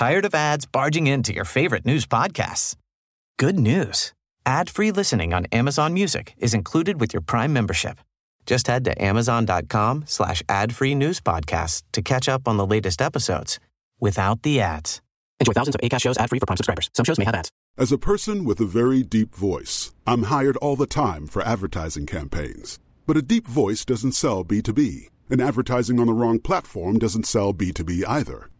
Tired of ads barging into your favorite news podcasts? Good news. Ad-free listening on Amazon Music is included with your Prime membership. Just head to amazon.com slash ad-free news podcasts to catch up on the latest episodes without the ads. Enjoy thousands of ACAST shows ad-free for Prime subscribers. Some shows may have ads. As a person with a very deep voice, I'm hired all the time for advertising campaigns. But a deep voice doesn't sell B2B, and advertising on the wrong platform doesn't sell B2B either.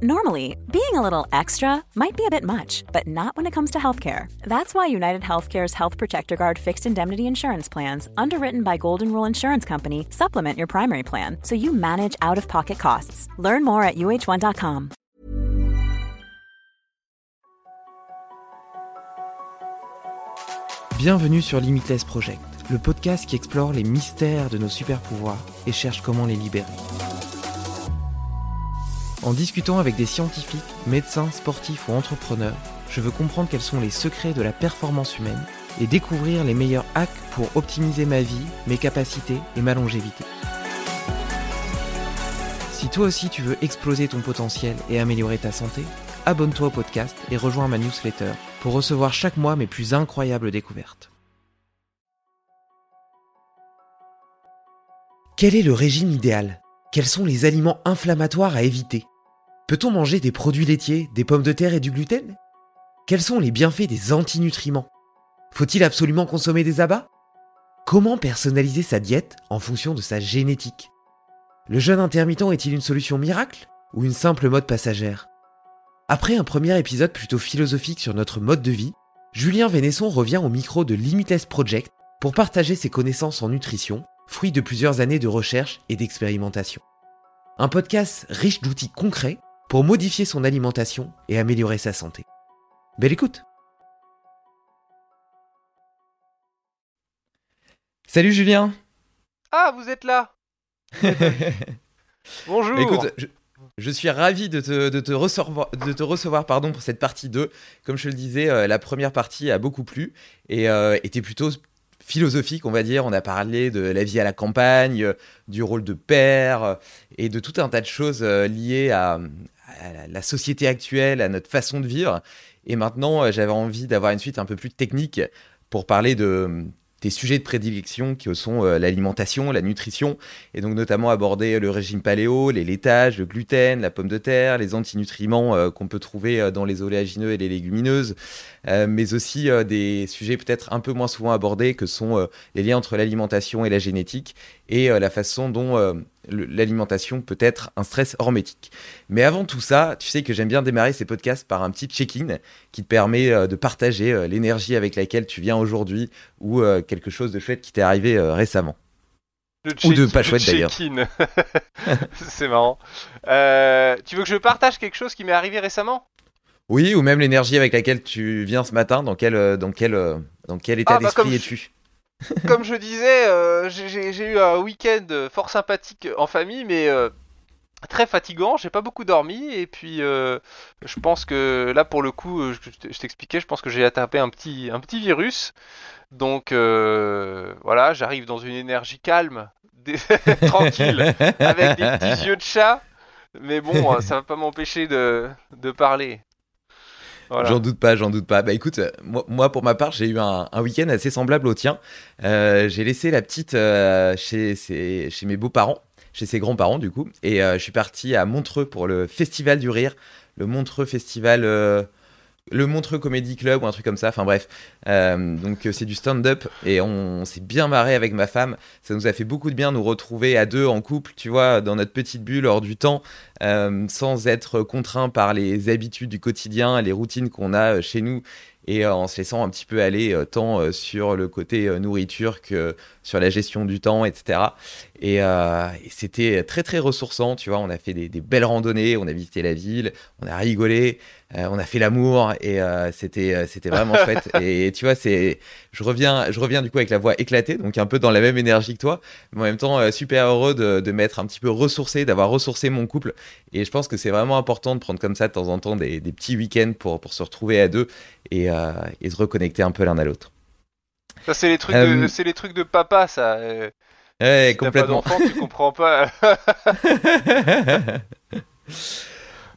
Normally, being a little extra might be a bit much, but not when it comes to healthcare. That's why United Healthcare's Health Protector Guard fixed indemnity insurance plans, underwritten by Golden Rule Insurance Company, supplement your primary plan so you manage out of pocket costs. Learn more at uh1.com. Bienvenue sur Limitless Project, le podcast qui explore les mystères de nos super pouvoirs et cherche comment les libérer. En discutant avec des scientifiques, médecins, sportifs ou entrepreneurs, je veux comprendre quels sont les secrets de la performance humaine et découvrir les meilleurs hacks pour optimiser ma vie, mes capacités et ma longévité. Si toi aussi tu veux exploser ton potentiel et améliorer ta santé, abonne-toi au podcast et rejoins ma newsletter pour recevoir chaque mois mes plus incroyables découvertes. Quel est le régime idéal? Quels sont les aliments inflammatoires à éviter? Peut-on manger des produits laitiers, des pommes de terre et du gluten? Quels sont les bienfaits des antinutriments? Faut-il absolument consommer des abats? Comment personnaliser sa diète en fonction de sa génétique? Le jeûne intermittent est-il une solution miracle ou une simple mode passagère? Après un premier épisode plutôt philosophique sur notre mode de vie, Julien Vénesson revient au micro de Limitless Project pour partager ses connaissances en nutrition, fruit de plusieurs années de recherche et d'expérimentation. Un podcast riche d'outils concrets pour modifier son alimentation et améliorer sa santé. Belle écoute Salut Julien Ah, vous êtes là Bonjour Écoute, je, suis ravi de te, recevoir, de te recevoir pardon, pour cette partie 2. Comme je le disais, euh, la première partie a beaucoup plu et euh, était plutôt philosophique, on va dire. On a parlé de la vie à la campagne, euh, du rôle de père et de tout un tas de choses liées à, la société actuelle, à notre façon de vivre. Et maintenant, j'avais envie d'avoir une suite un peu plus technique pour parler de tes sujets de prédilection qui sont euh, l'alimentation, la nutrition, et donc notamment aborder le régime paléo, les laitages, le gluten, la pomme de terre, les antinutriments euh, qu'on peut trouver euh, dans les oléagineux et les légumineuses, mais aussi des sujets peut-être un peu moins souvent abordés que sont les liens entre l'alimentation et la génétique, et la façon dont l'alimentation peut être un stress hormétique. Mais avant tout ça, tu sais que j'aime bien démarrer ces podcasts par un petit check-in qui te permet euh, de partager euh, l'énergie avec laquelle tu viens aujourd'hui ou euh, quelque chose de chouette qui t'est arrivé récemment. ou de pas chouette d'ailleurs. C'est marrant. tu veux que je partage quelque chose qui m'est arrivé récemment? Oui, ou même l'énergie avec laquelle tu viens ce matin, dans quel, dans quel, dans quel état ah, bah, d'esprit es-tu? comme je disais, euh, j'ai eu un week-end fort sympathique en famille, mais euh, très fatigant. J'ai pas beaucoup dormi et puis euh, je pense que là pour le coup, je, t'expliquais, je pense que j'ai attrapé un petit un petit virus. Donc voilà, j'arrive dans une énergie calme, tranquille, avec des petits yeux de chat. Mais bon, ça va pas m'empêcher de, de parler. J'en doute pas, j'en doute pas. Bah écoute, moi, pour ma part, j'ai eu un, week-end assez semblable au tien. Euh, j'ai laissé la petite euh, chez, mes beaux-parents, chez ses grands-parents du coup, et euh, je suis parti à Montreux pour le Festival du Rire, le Montreux Festival le Montreux Comedy Club ou un truc comme ça. Enfin bref, euh, donc euh, c'est du stand-up et on, s'est bien marré avec ma femme. Ça nous a fait beaucoup de bien nous retrouver à deux en couple, tu vois, dans notre petite bulle hors du temps, euh, sans être contraint par les habitudes du quotidien, les routines qu'on a chez nous et en se laissant un petit peu aller tant sur le côté nourriture que sur la gestion du temps, etc. Et, c'était très très ressourçant, tu vois. On a fait des, des, belles randonnées, on a visité la ville, on a rigolé. Euh, on a fait l'amour et euh, c'était euh, c'était vraiment chouette. Et tu vois, c'est je reviens je reviens du coup avec la voix éclatée, donc un peu dans la même énergie que toi, mais en même temps super heureux de, de m'être un petit peu ressourcé, d'avoir ressourcé mon couple. Et je pense que c'est vraiment important de prendre comme ça de temps en temps des, des petits week-ends pour pour se retrouver à deux et, et se reconnecter un peu l'un à l'autre. Ça c'est les trucs de c'est les trucs de papa ça. Ouais, complètement. Pas tu comprends pas.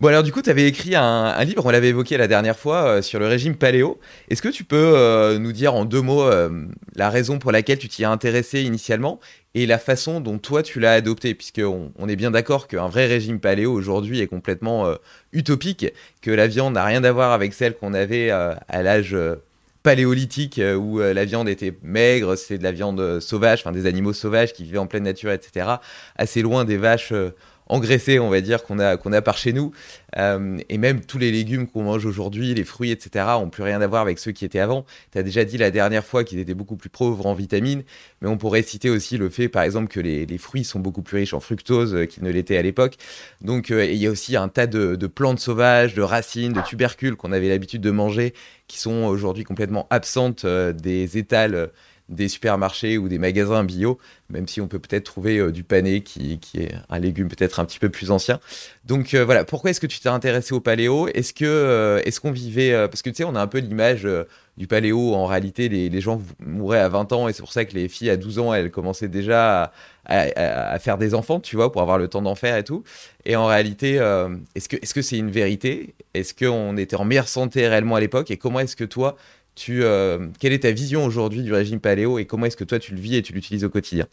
Bon, alors du coup, tu avais écrit un, livre, on l'avait évoqué la dernière fois, euh, sur le régime paléo. Est-ce que tu peux euh, nous dire en deux mots euh, la raison pour laquelle tu t'y as intéressé initialement et la façon dont toi tu l'as adopté? Puisqu'on on est bien d'accord qu'un vrai régime paléo aujourd'hui est complètement utopique, que la viande n'a rien à voir avec celle qu'on avait à l'âge paléolithique où la viande était maigre, c'est de la viande sauvage, enfin des animaux sauvages qui vivaient en pleine nature, etc. Assez loin des vaches engraissés, on va dire, qu'on a, qu'on a par chez nous. Euh, et même tous les légumes qu'on mange aujourd'hui, les fruits, etc., ont plus rien à voir avec ceux qui étaient avant. Tu as déjà dit la dernière fois qu'ils étaient beaucoup plus pauvres en vitamines, mais on pourrait citer aussi le fait, par exemple, que les, fruits sont beaucoup plus riches en fructose euh, qu'ils ne l'étaient à l'époque. Donc, euh, il y a aussi un tas de, de plantes sauvages, de racines, de tubercules qu'on avait l'habitude de manger, qui sont aujourd'hui complètement absentes des étals des supermarchés ou des magasins bio, même si on peut peut-être trouver euh, du pané qui, est un légume peut-être un petit peu plus ancien. Donc euh, voilà, pourquoi est-ce que tu t'es intéressé au paléo? Est-ce que euh, est-ce qu'on vivait parce que tu sais, on a un peu l'image du paléo. En réalité, les, gens mouraient à 20 ans et c'est pour ça que les filles à 12 ans, elles commençaient déjà à, faire des enfants, tu vois, pour avoir le temps d'en faire et tout. Et en réalité, est-ce que est-ce que c'est une vérité? Est-ce qu'on était en meilleure santé réellement à l'époque? Et comment est-ce que toi euh, quelle est ta vision aujourd'hui du régime paléo et comment est-ce que toi tu le vis et tu l'utilises au quotidien?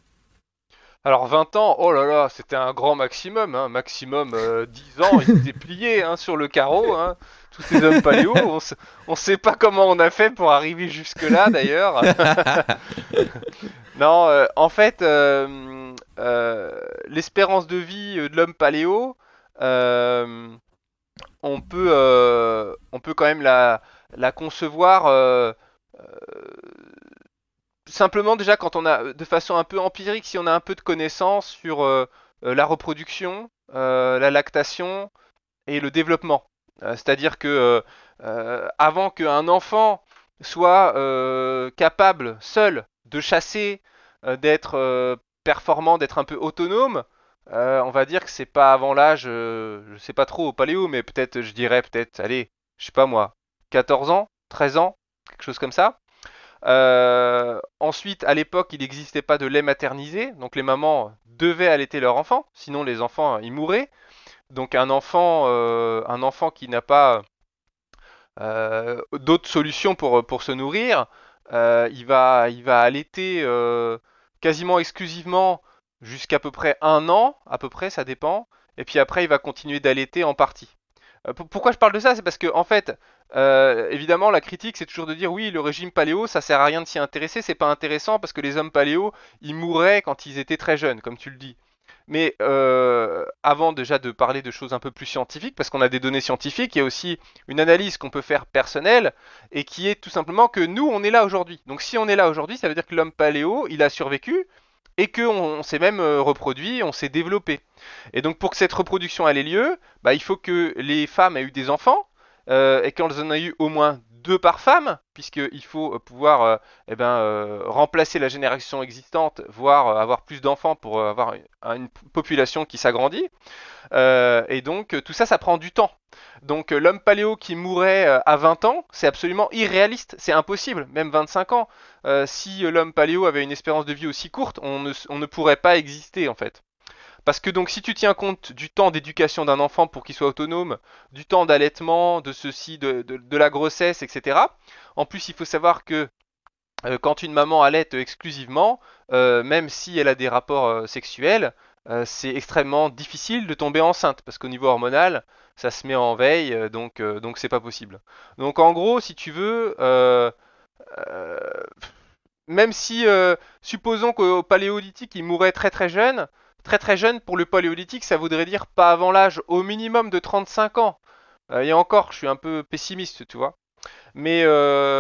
Alors 20 ans, oh là là, c'était un grand maximum, hein, maximum 10 euh, ans, ils étaient pliés hein, sur le carreau, hein, tous ces hommes paléo, on, ne sait pas comment on a fait pour arriver jusque là d'ailleurs. non, euh, en fait, l'espérance de vie de l'homme paléo, on peut, on peut quand même la, la concevoir euh, euh, simplement déjà quand on a de façon un peu empirique, si on a un peu de connaissances sur euh, la reproduction, la lactation et le développement. C'est-à-dire que avant qu'un enfant soit capable seul de chasser, d'être performant, d'être un peu autonome, on va dire que c'est pas avant l'âge, je sais pas trop au paléo, mais peut-être je dirais peut-être, allez, je sais pas moi, 14 ans, 13 ans, quelque chose comme ça. Euh, ensuite, à l'époque, il n'existait pas de lait maternisé, donc les mamans devaient allaiter leur enfant, sinon les enfants ils mouraient. Donc un enfant, euh, qui n'a pas euh, d'autres solutions pour, se nourrir, il, va, il va allaiter quasiment exclusivement jusqu'à peu près un an, à peu près, ça dépend. Et puis après, il va continuer d'allaiter en partie. Pourquoi je parle de ça? C'est parce que en fait, euh, évidemment, la critique, c'est toujours de dire oui, le régime paléo, ça sert à rien de s'y intéresser, c'est pas intéressant parce que les hommes paléo, ils mouraient quand ils étaient très jeunes, comme tu le dis. Mais euh, avant déjà de parler de choses un peu plus scientifiques, parce qu'on a des données scientifiques, il y a aussi une analyse qu'on peut faire personnelle, et qui est tout simplement que nous, on est là aujourd'hui. Donc si on est là aujourd'hui, ça veut dire que l'homme paléo, il a survécu, et qu'on s'est même euh, reproduit, on s'est développé. Et donc pour que cette reproduction ait lieu, bah, il faut que les femmes aient eu des enfants, euh, et quand en a eu au moins deux par femme, puisqu'il faut euh, pouvoir euh, eh ben, remplacer la génération existante, voire avoir plus d'enfants pour avoir une, population qui s'agrandit. et donc tout ça, ça prend du temps. Donc l'homme paléo qui mourrait à 20 ans, c'est absolument irréaliste, c'est impossible, même 25 ans. si l'homme paléo avait une espérance de vie aussi courte, on ne pourrait pas exister en fait. Parce que donc si tu tiens compte du temps d'éducation d'un enfant pour qu'il soit autonome, du temps d'allaitement, de ceci, de, la grossesse, etc. En plus, il faut savoir que euh, quand une maman allaite exclusivement, euh, même si elle a des rapports euh, sexuels, c'est extrêmement difficile de tomber enceinte parce qu'au niveau hormonal, ça se met en veille, donc donc c'est pas possible. Donc en gros, si tu veux, même si, supposons qu'au paléolithique, il mourrait très très jeune, très très jeune pour le paléolithique, ça voudrait dire pas avant l'âge au minimum de 35 ans. et encore, je suis un peu pessimiste, tu vois. Mais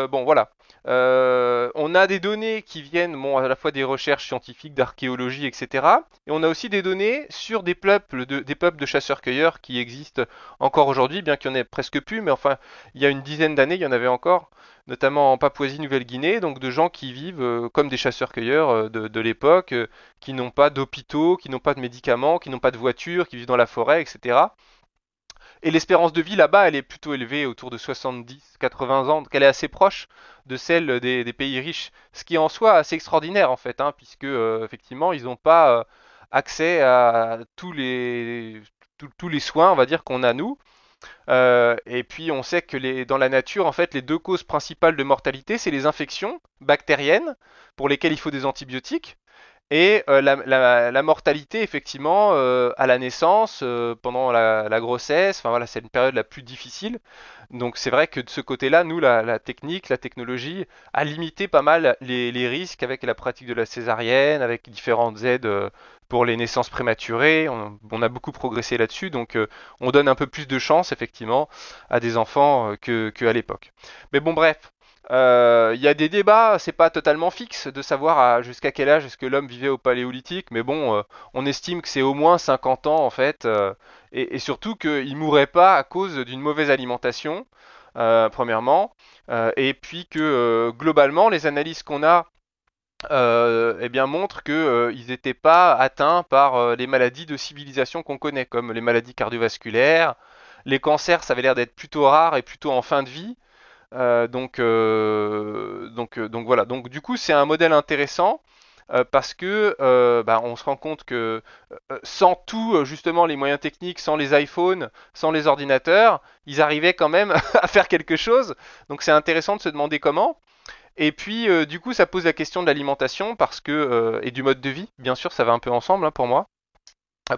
bon, voilà. Euh, on a des données qui viennent à la fois des recherches scientifiques, d'archéologie, etc. Et on a aussi des données sur des peuples de, des peuples de chasseurs-cueilleurs qui existent encore aujourd'hui, bien qu'il n'y en ait presque plus, mais enfin, il y a une dizaine d'années, il y en avait encore, notamment en Papouasie-Nouvelle-Guinée, donc de gens qui vivent euh, comme des chasseurs-cueilleurs euh, de, l'époque, qui n'ont pas d'hôpitaux, qui n'ont pas de médicaments, qui n'ont pas de voitures, qui vivent dans la forêt, etc. Et l'espérance de vie là-bas, elle est plutôt élevée, autour de 70-80 ans, donc elle est assez proche de celle des, pays riches, ce qui est en soi assez extraordinaire en fait, hein, puisque euh, effectivement ils n'ont pas euh, accès à tous les, soins, on va dire, qu'on a nous. Euh, et puis on sait que dans la nature, en fait, les deux causes principales de mortalité, c'est les infections bactériennes, pour lesquelles il faut des antibiotiques, et euh, la, mortalité, effectivement, euh, à la naissance, euh, pendant la, grossesse, voilà, c'est une période la plus difficile. Donc c'est vrai que de ce côté-là, nous, la, technique, la technologie a limité pas mal les, risques avec la pratique de la césarienne, avec différentes aides pour les naissances prématurées. On, a beaucoup progressé là-dessus, donc on donne un peu plus de chance, effectivement, à des enfants que, que à l'époque. Mais bon, bref, euh, il y a des débats, c'est pas totalement fixe de savoir jusqu'à quel âge est-ce que l'homme vivait au paléolithique, mais bon, euh, on estime que c'est au moins 50 ans en fait, euh, et, surtout qu'il mourrait pas à cause d'une mauvaise alimentation, premièrement, et puis que globalement les analyses qu'on a eh bien montrent qu'ils n'étaient pas atteints par les maladies de civilisation qu'on connaît, comme les maladies cardiovasculaires, les cancers, ça avait l'air d'être plutôt rare et plutôt en fin de vie. Euh, donc, euh, donc, euh, donc voilà. Donc du coup, c'est un modèle intéressant parce que bah, on se rend compte que sans tout justement les moyens techniques, sans les iPhones, sans les ordinateurs, ils arrivaient quand même à faire quelque chose. Donc c'est intéressant de se demander comment. Et puis du coup ça pose la question de l'alimentation parce que et du mode de vie. Bien sûr ça va un peu ensemble hein, pour moi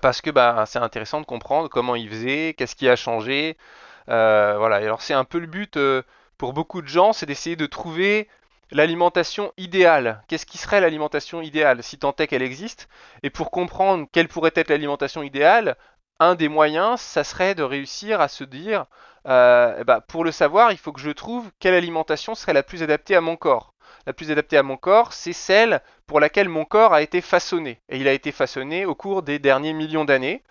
parce que bah, c'est intéressant de comprendre comment ils faisaient, qu'est-ce qui a changé. voilà. Et alors c'est un peu le but pour beaucoup de gens, c'est d'essayer de trouver l'alimentation idéale. Qu'est-ce qui serait l'alimentation idéale, si tant est qu'elle existe? Et pour comprendre quelle pourrait être l'alimentation idéale, un des moyens, ça serait de réussir à se dire, euh, eh ben, pour le savoir, il faut que je trouve quelle alimentation serait la plus adaptée à mon corps. La plus adaptée à mon corps, c'est celle pour laquelle mon corps a été façonné. Et il a été façonné au cours des derniers millions d'années.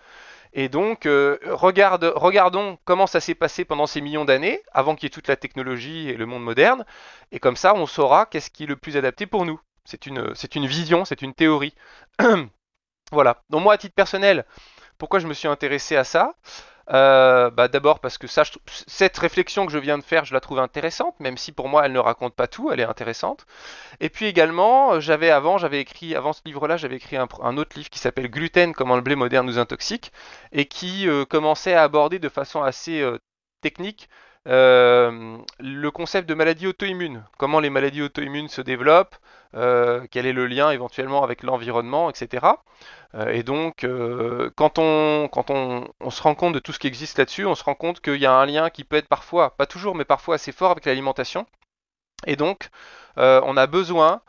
Et donc, euh, regardons comment ça s'est passé pendant ces millions d'années, avant qu'il y ait toute la technologie et le monde moderne. Et comme ça, on saura qu'est-ce qui est le plus adapté pour nous. C'est une, c'est une vision, c'est une théorie. voilà. Donc moi, à titre personnel, pourquoi je me suis intéressé à ça? Euh, bah, D'abord parce que cette réflexion que je viens de faire, je la trouve intéressante, même si pour moi elle ne raconte pas tout, elle est intéressante. Et puis également, euh, j'avais avant, j'avais écrit, avant ce livre-là, j'avais écrit un, autre livre qui s'appelle Gluten, comment le blé moderne nous intoxique, et qui euh, commençait à aborder de façon assez technique le concept de maladie auto-immune, comment les maladies auto-immunes se développent, quel est le lien éventuellement avec l'environnement, etc. Euh, et donc, euh, quand, on, se rend compte de tout ce qui existe là-dessus, on se rend compte qu'il y a un lien qui peut être parfois, pas toujours, mais parfois assez fort avec l'alimentation. Et donc, euh, on a besoin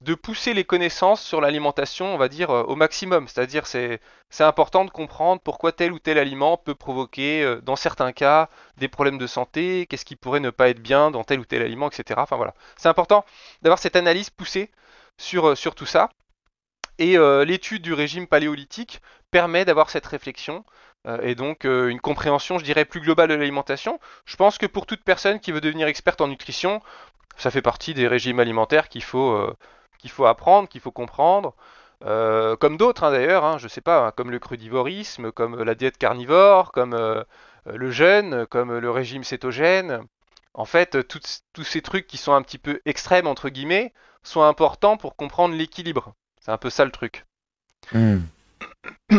de pousser les connaissances sur l'alimentation, on va dire, au maximum. C'est-à-dire, c'est, important de comprendre pourquoi tel ou tel aliment peut provoquer, dans certains cas, des problèmes de santé, qu'est-ce qui pourrait ne pas être bien dans tel ou tel aliment, etc. Enfin voilà. C'est important d'avoir cette analyse poussée sur, sur tout ça. Et euh, l'étude du régime paléolithique permet d'avoir cette réflexion euh, et donc euh, une compréhension, je dirais, plus globale de l'alimentation. Je pense que pour toute personne qui veut devenir experte en nutrition, ça fait partie des régimes alimentaires qu'il faut, qu'il faut apprendre, qu'il faut comprendre. comme d'autres hein, d'ailleurs, hein, je sais pas, hein, comme le crudivorisme, comme la diète carnivore, comme le jeûne, comme le régime cétogène. En fait, tous ces trucs qui sont un petit peu extrêmes, entre guillemets, sont importants pour comprendre l'équilibre. C'est un peu ça le truc. Hmm.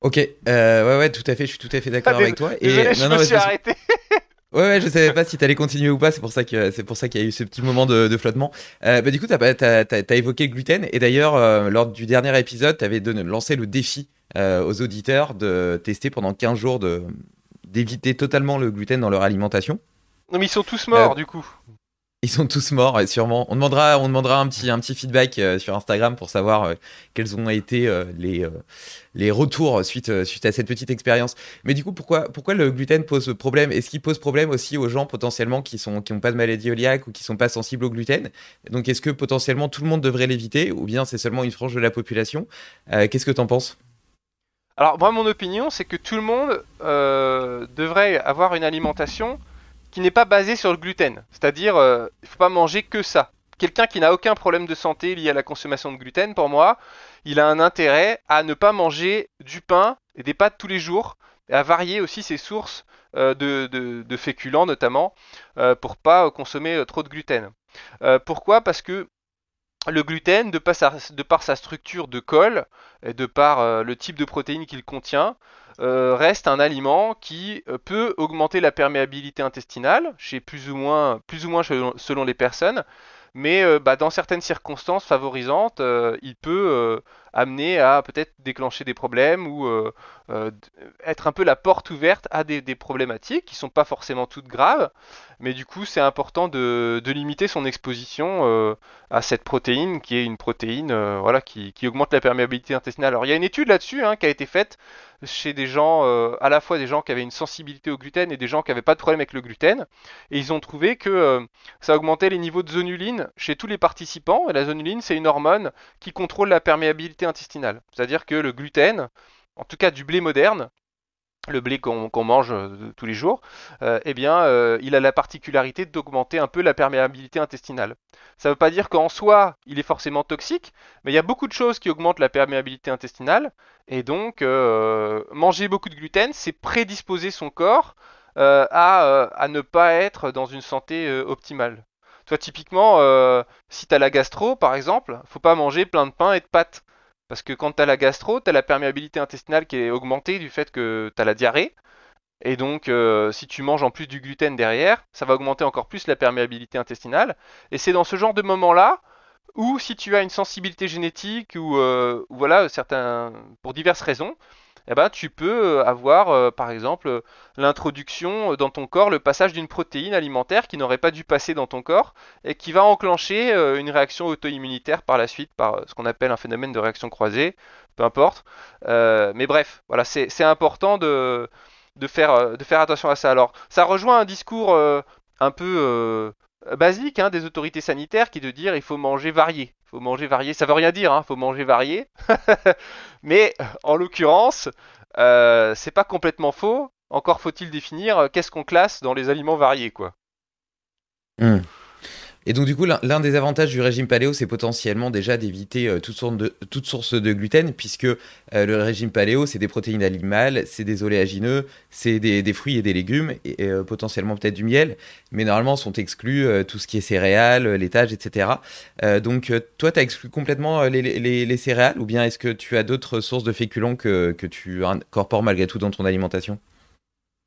ok, euh, ouais, ouais, tout à fait, je suis tout à fait d'accord avec toi. Et non, je me suis arrêté. Ouais, ouais, je savais pas si t'allais continuer ou pas, c'est pour ça que c'est pour ça qu'il y a eu ce petit moment de, flottement. Euh, bah, du coup, t'as as, évoqué le gluten, et d'ailleurs, euh, lors du dernier épisode, t'avais lancé le défi euh, aux auditeurs de tester pendant 15 jours d'éviter totalement le gluten dans leur alimentation. Non, mais ils sont tous morts du coup. Ils sont tous morts, sûrement. On demandera, on demandera un petit, un petit feedback euh, sur Instagram pour savoir euh, quels ont été euh, les, les retours suite, suite à cette petite expérience. Mais du coup, pourquoi, pourquoi le gluten pose problème? Est-ce qu'il pose problème aussi aux gens potentiellement qui n'ont qui pas de maladie œliaque ou qui sont pas sensibles au gluten? Donc, est-ce que potentiellement tout le monde devrait l'éviter ou bien c'est seulement une frange de la population? Qu'est-ce que tu en penses? Alors, moi, mon opinion, c'est que tout le monde devrait avoir une alimentation n'est pas basé sur le gluten. C'est-à-dire, euh, il faut pas manger que ça. Quelqu'un qui n'a aucun problème de santé lié à la consommation de gluten, pour moi, il a un intérêt à ne pas manger du pain et des pâtes tous les jours, à varier aussi ses sources euh, de, féculents notamment, euh, pour pas consommer trop de gluten. pourquoi? Parce que le gluten, de par sa structure de colle et de par le type de protéines qu'il contient, reste un aliment qui euh, peut augmenter la perméabilité intestinale, chez plus ou moins, plus ou moins selon, les personnes, mais euh, bah, dans certaines circonstances favorisantes, il peut amener à peut-être déclencher des problèmes ou être un peu la porte ouverte à des, problématiques qui sont pas forcément toutes graves, mais du coup c'est important de, limiter son exposition à cette protéine qui est une protéine voilà, qui, augmente la perméabilité intestinale. Alors il y a une étude là-dessus hein, qui a été faite chez des gens, euh, à la fois des gens qui avaient une sensibilité au gluten et des gens qui n'avaient pas de problème avec le gluten. Et ils ont trouvé que euh, ça augmentait les niveaux de zonuline chez tous les participants. Et la zonuline, c'est une hormone qui contrôle la perméabilité intestinale. C'est-à-dire que le gluten, en tout cas du blé moderne, le blé qu'on mange euh, tous les jours, euh, eh bien, euh, il a la particularité d'augmenter un peu la perméabilité intestinale. Ça ne veut pas dire qu'en soi, il est forcément toxique, mais il y a beaucoup de choses qui augmentent la perméabilité intestinale, et donc manger beaucoup de gluten, c'est prédisposer son corps à, ne pas être dans une santé optimale. Toi, typiquement, si tu as la gastro, par exemple, faut pas manger plein de pain et de pâtes. Parce que quand tu as la gastro, tu as la perméabilité intestinale qui est augmentée du fait que tu as la diarrhée. Et donc, euh, si tu manges en plus du gluten derrière, ça va augmenter encore plus la perméabilité intestinale. Et c'est dans ce genre de moment-là où, si tu as une sensibilité génétique ou, euh, voilà, certains, pour diverses raisons, eh ben, tu peux euh, avoir, euh, par exemple, euh, l'introduction dans ton corps, le passage d'une protéine alimentaire qui n'aurait pas dû passer dans ton corps et qui va enclencher une réaction auto-immunitaire par la suite, par ce qu'on appelle un phénomène de réaction croisée, peu importe. mais bref, voilà, c'est important de, faire attention à ça. Alors, ça rejoint un discours un peu basique hein, des autorités sanitaires qui est de dire il faut manger varié. Il faut manger varié, ça veut rien dire, il hein, faut manger varié. Mais en l'occurrence, euh, c'est pas complètement faux. Encore faut-il définir euh, qu'est-ce qu'on classe dans les aliments variés, quoi. Hmm. Et donc, du coup, l'un des avantages du régime paléo, c'est potentiellement déjà d'éviter euh, toute, source de, gluten, puisque euh, le régime paléo, c'est des protéines animales, c'est des oléagineux, c'est des, fruits et des légumes, et, euh, potentiellement peut-être du miel, mais normalement sont exclus tout ce qui est céréales, laitage, etc. donc, toi, tu as exclu complètement les, céréales, ou bien est-ce que tu as d'autres sources de féculents que tu incorpores malgré tout dans ton alimentation?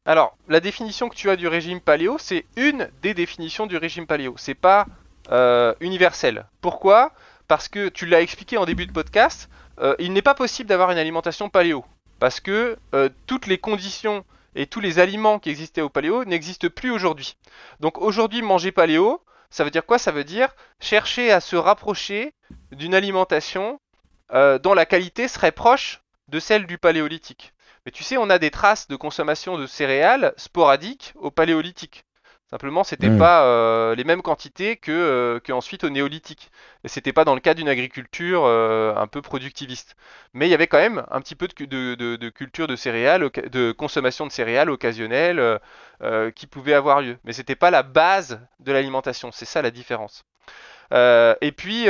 Alors, la définition que tu as du régime paléo, c'est une des définitions du régime paléo. C'est pas euh, universel. Pourquoi? Parce que tu l'as expliqué en début de podcast, euh, il n'est pas possible d'avoir une alimentation paléo. Parce que euh, toutes les conditions et tous les aliments qui existaient au paléo n'existent plus aujourd'hui. Donc aujourd'hui, manger paléo, ça veut dire quoi? Ça veut dire chercher à se rapprocher d'une alimentation dont la qualité serait proche de celle du paléolithique. Mais tu sais, on a des traces de consommation de céréales sporadiques au paléolithique. Simplement, c'était hmm. pas euh, les mêmes quantités que euh, qu'ensuite au néolithique. Et c'était pas dans le cas d'une agriculture euh, un peu productiviste. Mais il y avait quand même un petit peu de, de, culture de céréales, de consommation de céréales occasionnelle qui pouvait avoir lieu. Mais c'était pas la base de l'alimentation. C'est ça la différence. et puis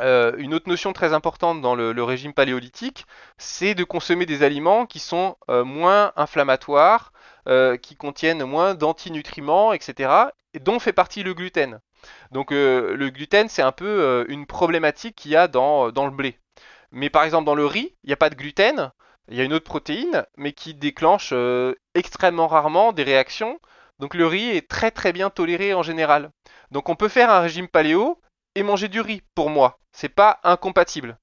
euh, une autre notion très importante dans le, régime paléolithique, c'est de consommer des aliments qui sont euh, moins inflammatoires, euh, qui contiennent moins d'antinutriments, etc., et dont fait partie le gluten. Donc le gluten, c'est un peu une problématique qu'il y a dans, dans, le blé. Mais par exemple, dans le riz, il n'y a pas de gluten, il y a une autre protéine, mais qui déclenche extrêmement rarement des réactions Donc le riz est très très bien toléré en général. Donc on peut faire un régime paléo et manger du riz pour moi. C'est pas incompatible.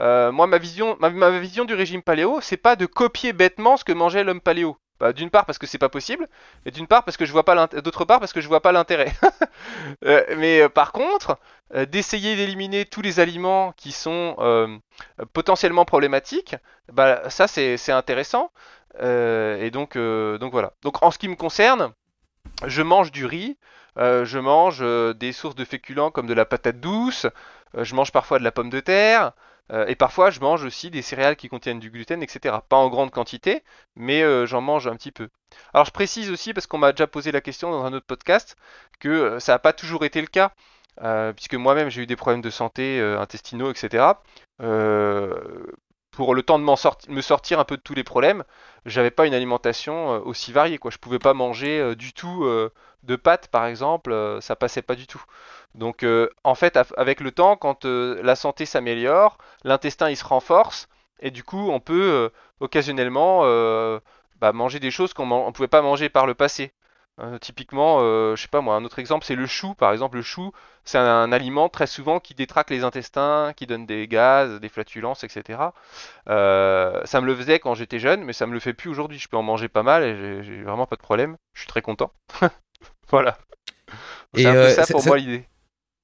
Euh, moi, ma vision, ma, vision du régime paléo, c'est pas de copier bêtement ce que mangeait l'homme paléo. Bah, d'une part parce que c'est pas possible, et d'une part parce que je vois pas d'autre part parce que je vois pas l'intérêt. Euh, mais euh, par contre, d'essayer d'éliminer tous les aliments qui sont potentiellement problématiques, bah ça c'est intéressant. et donc donc voilà. Donc en ce qui me concerne, je mange du riz, je mange des sources de féculents comme de la patate douce, je mange parfois de la pomme de terre. Euh, et parfois, je mange aussi des céréales qui contiennent du gluten, etc. Pas en grande quantité, mais euh, j'en mange un petit peu. Alors, je précise aussi, parce qu'on m'a déjà posé la question dans un autre podcast, que euh, ça n'a pas toujours été le cas, puisque moi-même j'ai eu des problèmes de santé intestinaux, etc. pour le temps de me sortir un peu de tous les problèmes, j'avais pas une alimentation aussi variée. Quoi. Je pouvais pas manger du tout de pâtes, par exemple, ça passait pas du tout. Donc euh, en fait, avec le temps, quand euh, la santé s'améliore, l'intestin il se renforce et du coup on peut euh, occasionnellement bah, manger des choses qu'on ne pouvait pas manger par le passé. Typiquement, je sais pas moi, un autre exemple c'est le chou. Par exemple, le chou, c'est un, aliment très souvent qui détraque les intestins, qui donne des gaz, des flatulences, etc. ça me le faisait quand j'étais jeune, mais ça me le fait plus aujourd'hui. Je peux en manger pas mal et j'ai vraiment pas de problème. Je suis très content. voilà. C'est un peu ça pour moi l'idée.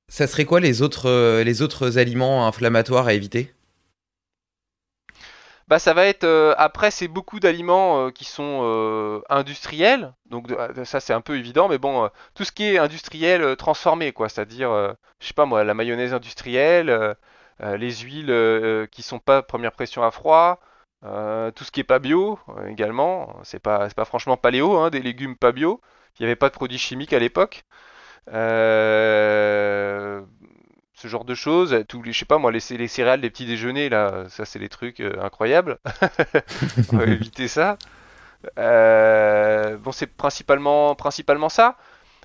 Ça serait quoi les autres, euh, les autres aliments inflammatoires à éviter? Bah ça va être euh, après c'est beaucoup d'aliments euh, qui sont industriels. Donc ça c'est un peu évident mais bon tout ce qui est industriel transformé quoi. C'est-à-dire je sais pas moi la mayonnaise industrielle les huiles qui sont pas première pression à froid tout ce qui est pas bio également. C'est pas pas franchement paléo hein, des légumes pas bio. Il n'y avait pas de produits chimiques à l'époque. Euh, genre de choses, tous les, je sais pas moi, les, les céréales, les petits déjeuners là, ça c'est des trucs euh, incroyables. On va éviter ça. Euh, bon, c'est principalement, principalement ça.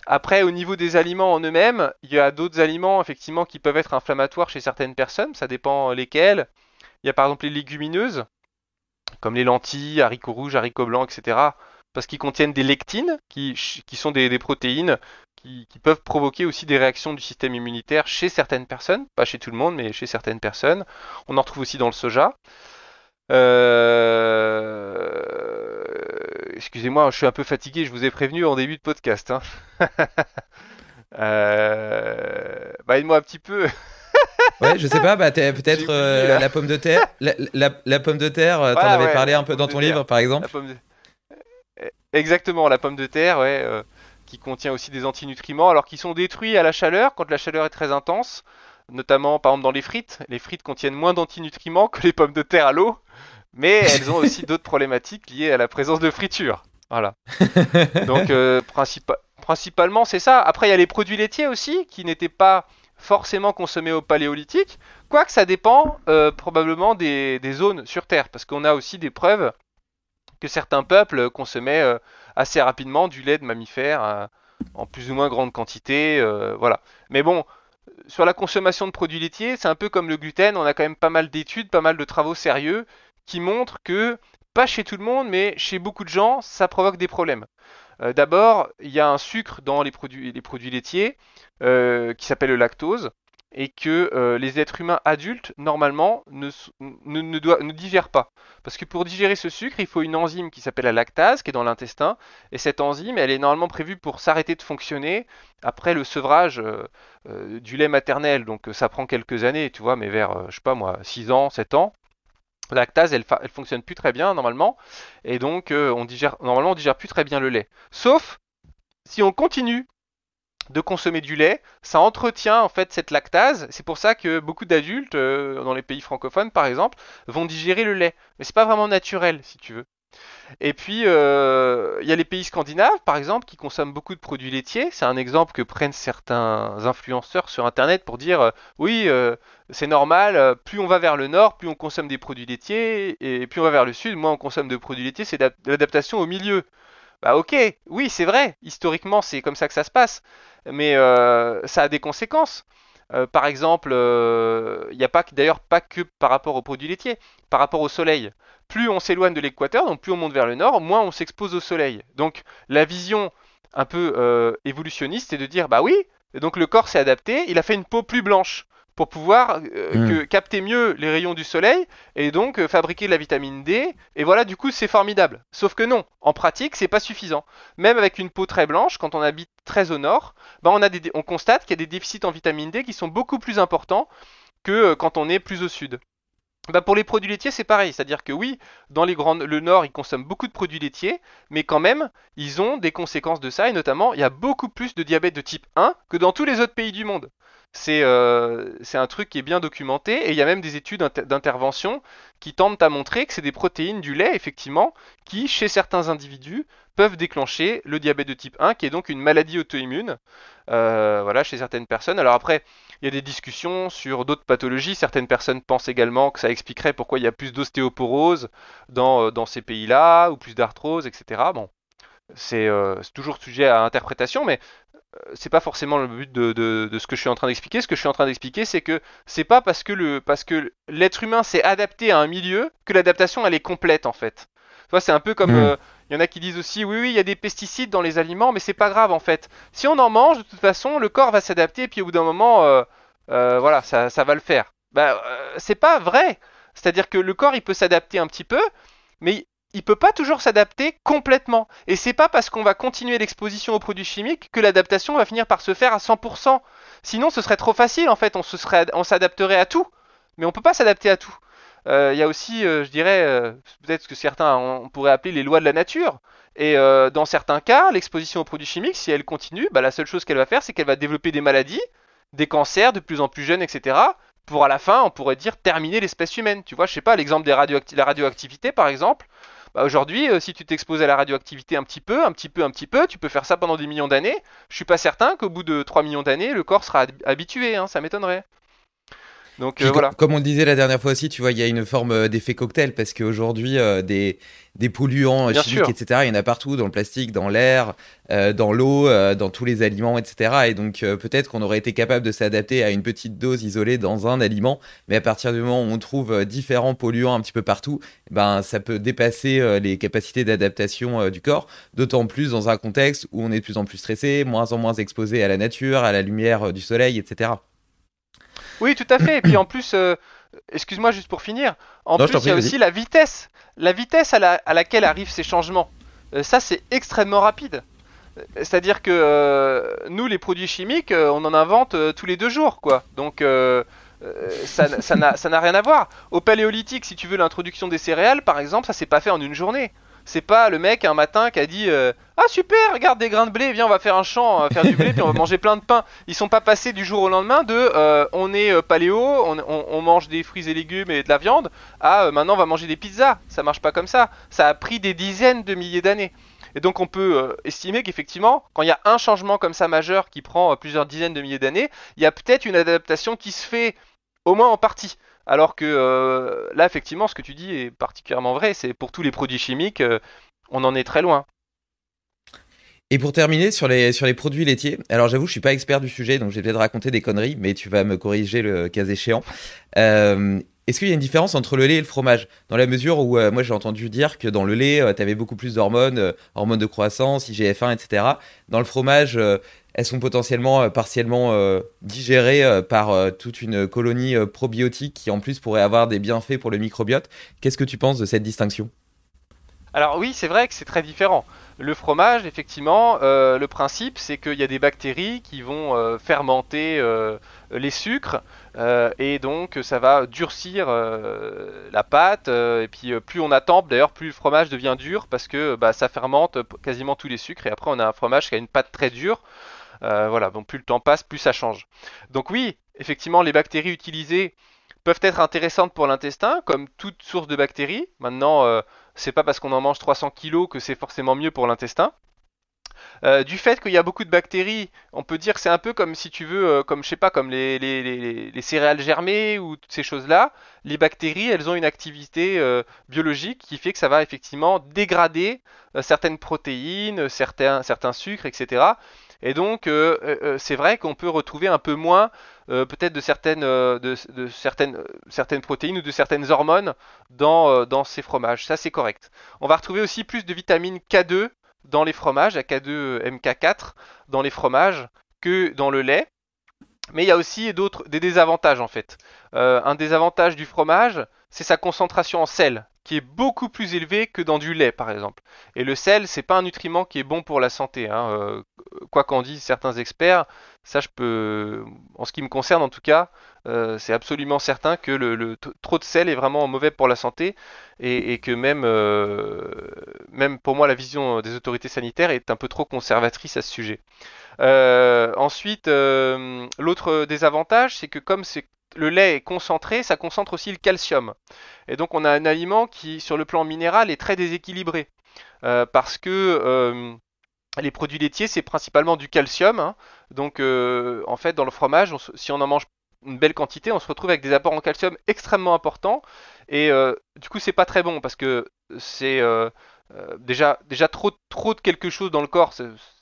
Après, au niveau des aliments en eux-mêmes, il y a d'autres aliments effectivement qui peuvent être inflammatoires chez certaines personnes. Ça dépend lesquels. Il y a par exemple les légumineuses, comme les lentilles, haricots rouges, haricots blancs, etc. Parce qu'ils contiennent des lectines, qui, sont des, des protéines qui, peuvent provoquer aussi des réactions du système immunitaire chez certaines personnes, pas chez tout le monde, mais chez certaines personnes. On en retrouve aussi dans le soja. Euh, excusez-moi, je suis un peu fatigué, je vous ai prévenu en début de podcast. Hein. euh... Bah, aide-moi un petit peu. ouais, je sais pas, bah, peut-être euh, la pomme de terre. La, pomme de terre, t'en avais parlé un peu dans ton livre, par exemple. Exactement, la pomme de terre, ouais. Qui contient aussi des antinutriments, alors qu'ils sont détruits à la chaleur quand la chaleur est très intense, notamment par exemple dans les frites. Les frites contiennent moins d'antinutriments que les pommes de terre à l'eau, mais elles ont aussi d'autres problématiques liées à la présence de friture. Voilà. Donc euh, principalement c'est ça. Après il y a les produits laitiers aussi qui n'étaient pas forcément consommés au paléolithique, quoique ça dépend euh, probablement des, zones sur Terre, parce qu'on a aussi des preuves que certains peuples consommaient euh, assez rapidement du lait de mammifères euh, en plus ou moins grande quantité. Euh, voilà. Mais bon, sur la consommation de produits laitiers, c'est un peu comme le gluten, on a quand même pas mal d'études, pas mal de travaux sérieux qui montrent que, pas chez tout le monde, mais chez beaucoup de gens, ça provoque des problèmes. D'abord, il y a un sucre dans les produits, les produits laitiers qui s'appelle le lactose et que euh, les êtres humains adultes, normalement, ne, ne, ne, digèrent pas. Parce que pour digérer ce sucre, il faut une enzyme qui s'appelle la lactase, qui est dans l'intestin, et cette enzyme, elle est normalement prévue pour s'arrêter de fonctionner après le sevrage euh, euh, du lait maternel. Donc ça prend quelques années, tu vois, mais vers, je sais pas moi, 6 ans, 7 ans. La lactase, elle, elle fonctionne plus très bien normalement, et donc on digère, normalement on digère plus très bien le lait. Sauf si on continue de consommer du lait, ça entretient en fait cette lactase. C'est pour ça que beaucoup d'adultes, euh, dans les pays francophones par exemple, vont digérer le lait. Mais c'est pas vraiment naturel, si tu veux. Et puis, euh, il y a les pays scandinaves, par exemple, qui consomment beaucoup de produits laitiers. C'est un exemple que prennent certains influenceurs sur Internet pour dire, euh, oui, c'est normal, plus on va vers le nord, plus on consomme des produits laitiers, et plus on va vers le sud, moins on consomme de produits laitiers. C'est l'adaptation au milieu. Bah ok, oui, c'est vrai, historiquement c'est comme ça que ça se passe, mais euh, ça a des conséquences. Euh, par exemple, il euh, n'y a pas d'ailleurs pas que par rapport aux produits laitiers, par rapport au soleil. Plus on s'éloigne de l'équateur, donc plus on monte vers le nord, moins on s'expose au soleil. Donc la vision un peu évolutionniste, c'est de dire bah oui, donc le corps s'est adapté, il a fait une peau plus blanche pour pouvoir hmm. capter mieux les rayons du soleil et donc fabriquer de la vitamine D. Et voilà, du coup, c'est formidable. Sauf que non, en pratique, c'est pas suffisant. Même avec une peau très blanche, quand on habite très au nord, bah on, a des, on constate qu'il y a des déficits en vitamine D qui sont beaucoup plus importants que quand on est plus au sud. Bah pour les produits laitiers, c'est pareil. C'est-à-dire que oui, dans les grandes, le Nord, ils consomment beaucoup de produits laitiers, mais quand même, ils ont des conséquences de ça, et notamment, il y a beaucoup plus de diabète de type 1 que dans tous les autres pays du monde. C'est euh, un truc qui est bien documenté, et il y a même des études d'intervention qui tentent à montrer que c'est des protéines du lait, effectivement, qui, chez certains individus, peuvent déclencher le diabète de type 1, qui est donc une maladie auto-immune, euh, voilà, chez certaines personnes. Alors après, il y a des discussions sur d'autres pathologies. Certaines personnes pensent également que ça expliquerait pourquoi il y a plus d'ostéoporose dans, euh, ces pays-là, ou plus d'arthrose, etc. Bon, c'est toujours sujet à interprétation, mais c'est pas forcément le but de, de, ce que je suis en train d'expliquer. Ce que je suis en train d'expliquer, c'est que c'est pas parce que le parce que l'être humain s'est adapté à un milieu que l'adaptation elle est complète en fait. Tu vois, c'est un peu comme il y en a qui disent aussi oui oui il y a des pesticides dans les aliments, mais c'est pas grave en fait. Si on en mange, de toute façon, le corps va s'adapter et puis au bout d'un moment, voilà, ça, ça va le faire. Bah, c'est pas vrai. C'est-à-dire que le corps, il peut s'adapter un petit peu, mais il peut pas toujours s'adapter complètement. Et c'est pas parce qu'on va continuer l'exposition aux produits chimiques que l'adaptation va finir par se faire à 100%. Sinon, ce serait trop facile, en fait, on, on s'adapterait à tout. Mais on peut pas s'adapter à tout. Euh, il y a aussi, euh, je dirais, euh, peut-être ce que certains on pourrait appeler les lois de la nature. Et dans certains cas, l'exposition aux produits chimiques, si elle continue, bah, la seule chose qu'elle va faire, c'est qu'elle va développer des maladies, des cancers de plus en plus jeunes, etc pour à la fin, on pourrait dire terminer l'espèce humaine. Tu vois, je sais pas, l'exemple de la radioactivité, par exemple. Bah aujourd'hui, euh, si tu t'exposes à la radioactivité un petit peu, un petit peu, un petit peu, tu peux faire ça pendant des millions d'années. Je suis pas certain qu'au bout de 3 millions d'années, le corps sera habitué, hein, ça m'étonnerait. Donc euh, voilà. Comme on le disait la dernière fois aussi, tu vois, il y a une forme euh, d'effet cocktail parce qu'aujourd'hui, des, des polluants chimiques, etc., il y en a partout, dans le plastique, dans l'air, dans l'eau, dans tous les aliments, etc. Et donc peut-être qu'on aurait été capable de s'adapter à une petite dose isolée dans un aliment, mais à partir du moment où on trouve différents polluants un petit peu partout, ben ça peut dépasser les capacités d'adaptation du corps, d'autant plus dans un contexte où on est de plus en plus stressé, moins en moins exposé à la nature, à la lumière du soleil, etc. Oui, tout à fait. Et puis en plus, euh, excuse-moi juste pour finir, en plus il y a aussi la vitesse, la vitesse à, laquelle arrivent ces changements. Euh, ça, c'est extrêmement rapide. Euh, c'est-à-dire que nous, les produits chimiques, on en invente tous les deux jours, quoi. Donc ça n'a rien à voir. Au paléolithique, si tu veux l'introduction des céréales, par exemple, ça s'est pas fait en une journée. C'est pas le mec un matin qui a dit euh, Ah super, regarde des grains de blé, viens on va faire un champ, on va faire du blé puis on va manger plein de pain. Ils sont pas passés du jour au lendemain de euh, on est euh, paléo, on, mange des fruits et légumes et de la viande à maintenant on va manger des pizzas. Ça marche pas comme ça. Ça a pris des dizaines de milliers d'années. Et donc on peut estimer qu'effectivement, quand il y a un changement comme ça majeur qui prend plusieurs dizaines de milliers d'années, il y a peut-être une adaptation qui se fait au moins en partie. Alors que euh, là, effectivement, ce que tu dis est particulièrement vrai. C'est pour tous les produits chimiques, euh, on en est très loin. Et pour terminer sur les, produits laitiers, alors j'avoue, je suis pas expert du sujet, donc je vais peut-être raconter des conneries, mais tu vas me corriger le cas échéant. Euh, est-ce qu'il y a une différence entre le lait et le fromage? Dans la mesure où, moi j'ai entendu dire que dans le lait, tu avais beaucoup plus d'hormones, hormones de croissance, IGF-1, etc. Dans le fromage, elles sont potentiellement euh, partiellement euh, digérées euh, par toute une colonie probiotique qui en plus pourrait avoir des bienfaits pour le microbiote. Qu'est-ce que tu penses de cette distinction? Alors oui, c'est vrai que c'est très différent. Le fromage, effectivement, le principe, c'est qu'il y a des bactéries qui vont fermenter les sucres et donc ça va durcir la pâte. et puis plus on attend, d'ailleurs, plus le fromage devient dur parce que bah, ça fermente quasiment tous les sucres et après on a un fromage qui a une pâte très dure. Euh, voilà, donc plus le temps passe, plus ça change. Donc oui, effectivement, les bactéries utilisées peuvent être intéressantes pour l'intestin, comme toute source de bactéries. Maintenant, euh, c'est pas parce qu'on en mange 300 kg que c'est forcément mieux pour l'intestin. Euh, du fait qu'il y a beaucoup de bactéries, on peut dire que c'est un peu comme si tu veux, comme je sais pas, comme les, les, céréales germées ou toutes ces choses-là. Les bactéries, elles ont une activité biologique qui fait que ça va effectivement dégrader certaines protéines, certains sucres, etc. Et donc, euh, euh, euh, c'est vrai qu'on peut retrouver un peu moins peut-être de certaines, protéines ou de certaines hormones dans, ces fromages. Ça, c'est correct. On va retrouver aussi plus de vitamine K2 dans les fromages, AK2 MK4 dans les fromages que dans le lait. Mais il y a aussi d'autres des désavantages en fait. Un désavantage du fromage, c'est sa concentration en sel, qui est beaucoup plus élevée que dans du lait par exemple. Et le sel, c'est pas un nutriment qui est bon pour la santé. Hein. Euh, quoi qu'en disent certains experts, ça je peux, en ce qui me concerne en tout cas, euh, c'est absolument certain que le, trop de sel est vraiment mauvais pour la santé et, que même, même pour moi la vision des autorités sanitaires est un peu trop conservatrice à ce sujet. Euh, ensuite, euh, l'autre désavantage, c'est que comme le lait est concentré, ça concentre aussi le calcium. Et donc on a un aliment qui, sur le plan minéral, est très déséquilibré. Euh, parce que les produits laitiers, c'est principalement du calcium. Hein. Donc en fait, dans le fromage, si on en mange une belle quantité, on se retrouve avec des apports en calcium extrêmement importants. Et du coup, c'est pas très bon parce que c'est déjà, déjà trop, trop de quelque chose dans le corps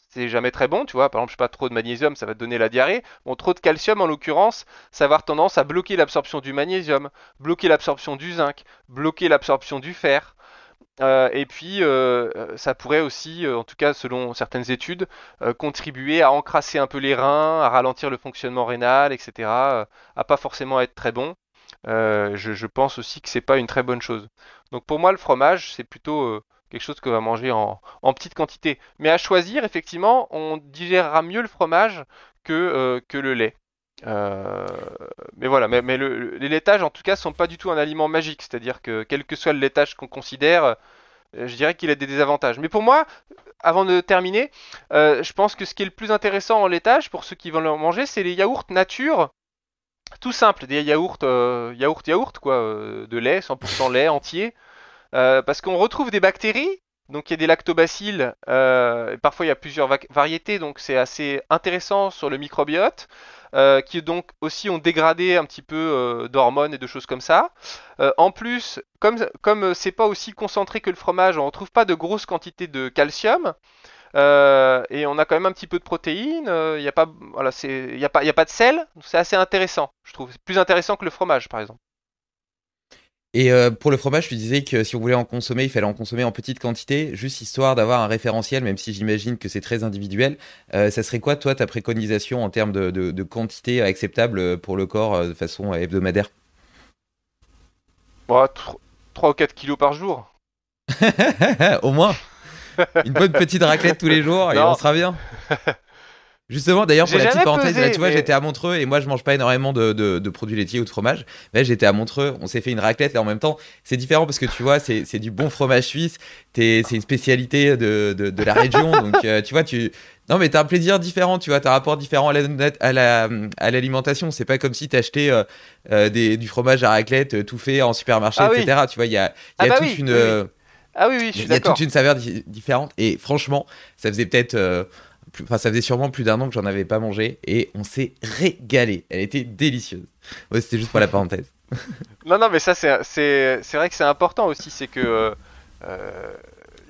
c'est jamais très bon, tu vois. Par exemple, je sais pas, trop de magnésium, ça va te donner la diarrhée. Bon, trop de calcium, en l'occurrence, ça va avoir tendance à bloquer l'absorption du magnésium, bloquer l'absorption du zinc, bloquer l'absorption du fer. Euh, et puis, euh, ça pourrait aussi, euh, en tout cas selon certaines études, contribuer à encrasser un peu les reins, à ralentir le fonctionnement rénal, etc. à pas forcément être très bon. Je, je, pense aussi que c'est pas une très bonne chose. Donc pour moi, le fromage, c'est plutôt quelque chose qu'on va manger en, petite quantité. Mais à choisir, effectivement, on digérera mieux le fromage que, euh, que le lait. Euh, mais voilà, mais, les laitages en tout cas sont pas du tout un aliment magique, c'est-à-dire que quel que soit le laitage qu'on considère, euh, je dirais qu'il a des désavantages. Mais pour moi, avant de terminer, je pense que ce qui est le plus intéressant en laitage pour ceux qui vont le manger, c'est les yaourts nature, tout simple, des yaourts, yaourt yaourt quoi, de lait, 100% lait entier. Euh, parce qu'on retrouve des bactéries, donc il y a des lactobacilles, euh, parfois il y a plusieurs variétés, donc c'est assez intéressant sur le microbiote. Euh, qui donc aussi ont dégradé un petit peu d'hormones et de choses comme ça. en plus, comme c'est pas aussi concentré que le fromage, on retrouve pas de grosses quantités de calcium. et on a quand même un petit peu de protéines. Il n'y a pas, a pas de sel. C'est assez intéressant, je trouve. C'est plus intéressant que le fromage, par exemple. Et euh, pour le fromage, tu disais que si on voulait en consommer, il fallait en consommer en petite quantité, juste histoire d'avoir un référentiel, même si j'imagine que c'est très individuel. Euh, ça serait quoi, toi, ta préconisation en termes de, quantité acceptable pour le corps euh, de façon hebdomadaire? 3, 3 ou 4 kilos par jour. Au moins Une bonne petite raclette tous les jours et on sera bien Justement, d'ailleurs, pour la petite parenthèse, tu vois, j'étais à Montreux et moi, je mange pas énormément de, produits laitiers ou de fromage. Là, j'étais à Montreux, on s'est fait une raclette là en même temps. C'est différent parce que tu vois, c'est du bon fromage suisse, c'est une spécialité de, de, la région. donc, euh, tu vois, tu. Non, mais t'as un plaisir différent, tu vois, t'as un rapport différent à l'alimentation. La, c'est pas comme si t'achetais euh, euh, du fromage à raclette tout fait en supermarché, ah etc. Tu vois, il y a, y a ah bah toute une. Ah oui, oui, je suis Il y a toute une saveur différente. Et franchement, ça faisait peut-être Enfin, ça faisait sûrement plus d'un an que j'en avais pas mangé et on s'est régalé. Elle était délicieuse. Ouais, c'était juste pour la parenthèse. non, non, mais ça, c'est vrai que c'est important aussi. C'est que. Euh, euh,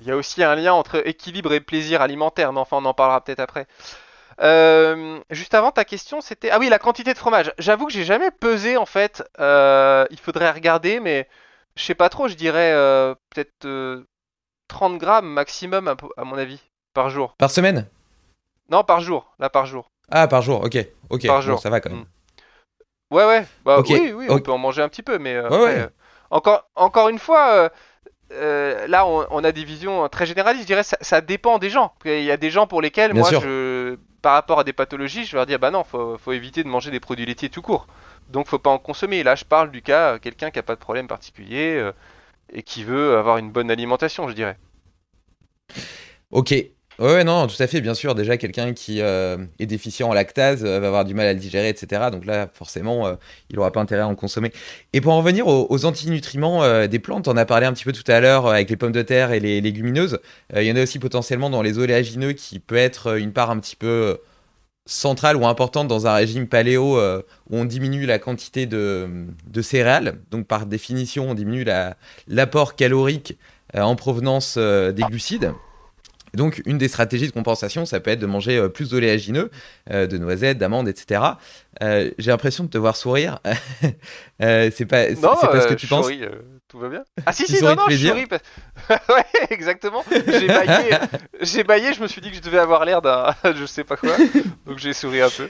il y a aussi un lien entre équilibre et plaisir alimentaire. Mais enfin, on en parlera peut-être après. Euh, juste avant ta question, c'était ah oui la quantité de fromage. J'avoue que j'ai jamais pesé en fait. il faudrait regarder, mais je sais pas trop. Je dirais peut-être 30 grammes maximum à, mon avis par jour. Par semaine? Non, par jour. Là, par jour. Ah, par jour, ok. Ok, par jour. ça va quand même. Mm. Ouais, ouais. Bah, Oui, oui, on peut en manger un petit peu, mais euh, euh, encore, encore une fois, euh, là, on, a des visions très généralistes. Je dirais ça, ça dépend des gens. Il y a des gens pour lesquels, moi, je, par rapport à des pathologies, je vais leur dire, bah non, faut, faut éviter de manger des produits laitiers tout court. Donc, faut pas en consommer. Là, je parle du cas, quelqu'un qui a pas de problème particulier et qui veut avoir une bonne alimentation, je dirais. Ok, Ouais, non, tout à fait, bien sûr. Déjà, quelqu'un qui euh, est déficient en lactase euh, va avoir du mal à le digérer, etc. Donc là, forcément, euh, il n'aura pas intérêt à en consommer. Et pour en revenir aux, antinutriments des plantes, on a parlé un petit peu tout à l'heure avec les pommes de terre et les légumineuses. il y en a aussi potentiellement dans les oléagineux qui peut être une part un petit peu centrale ou importante dans un régime paléo où on diminue la quantité de, de céréales. Donc par définition, on diminue l'apport calorique en provenance des glucides donc, une des stratégies de compensation, ça peut être de manger euh, plus d'oléagineux, euh, de noisettes, d'amandes, etc. Euh, j'ai l'impression de te voir sourire. c'est pas, ce que tu penses? Tout va bien Ah si, si, souris non, non, je souris. parce- ouais, exactement. J'ai baillé, j'ai baillé, je me suis dit que je devais avoir l'air d'un je sais pas quoi. Donc j'ai souri un peu.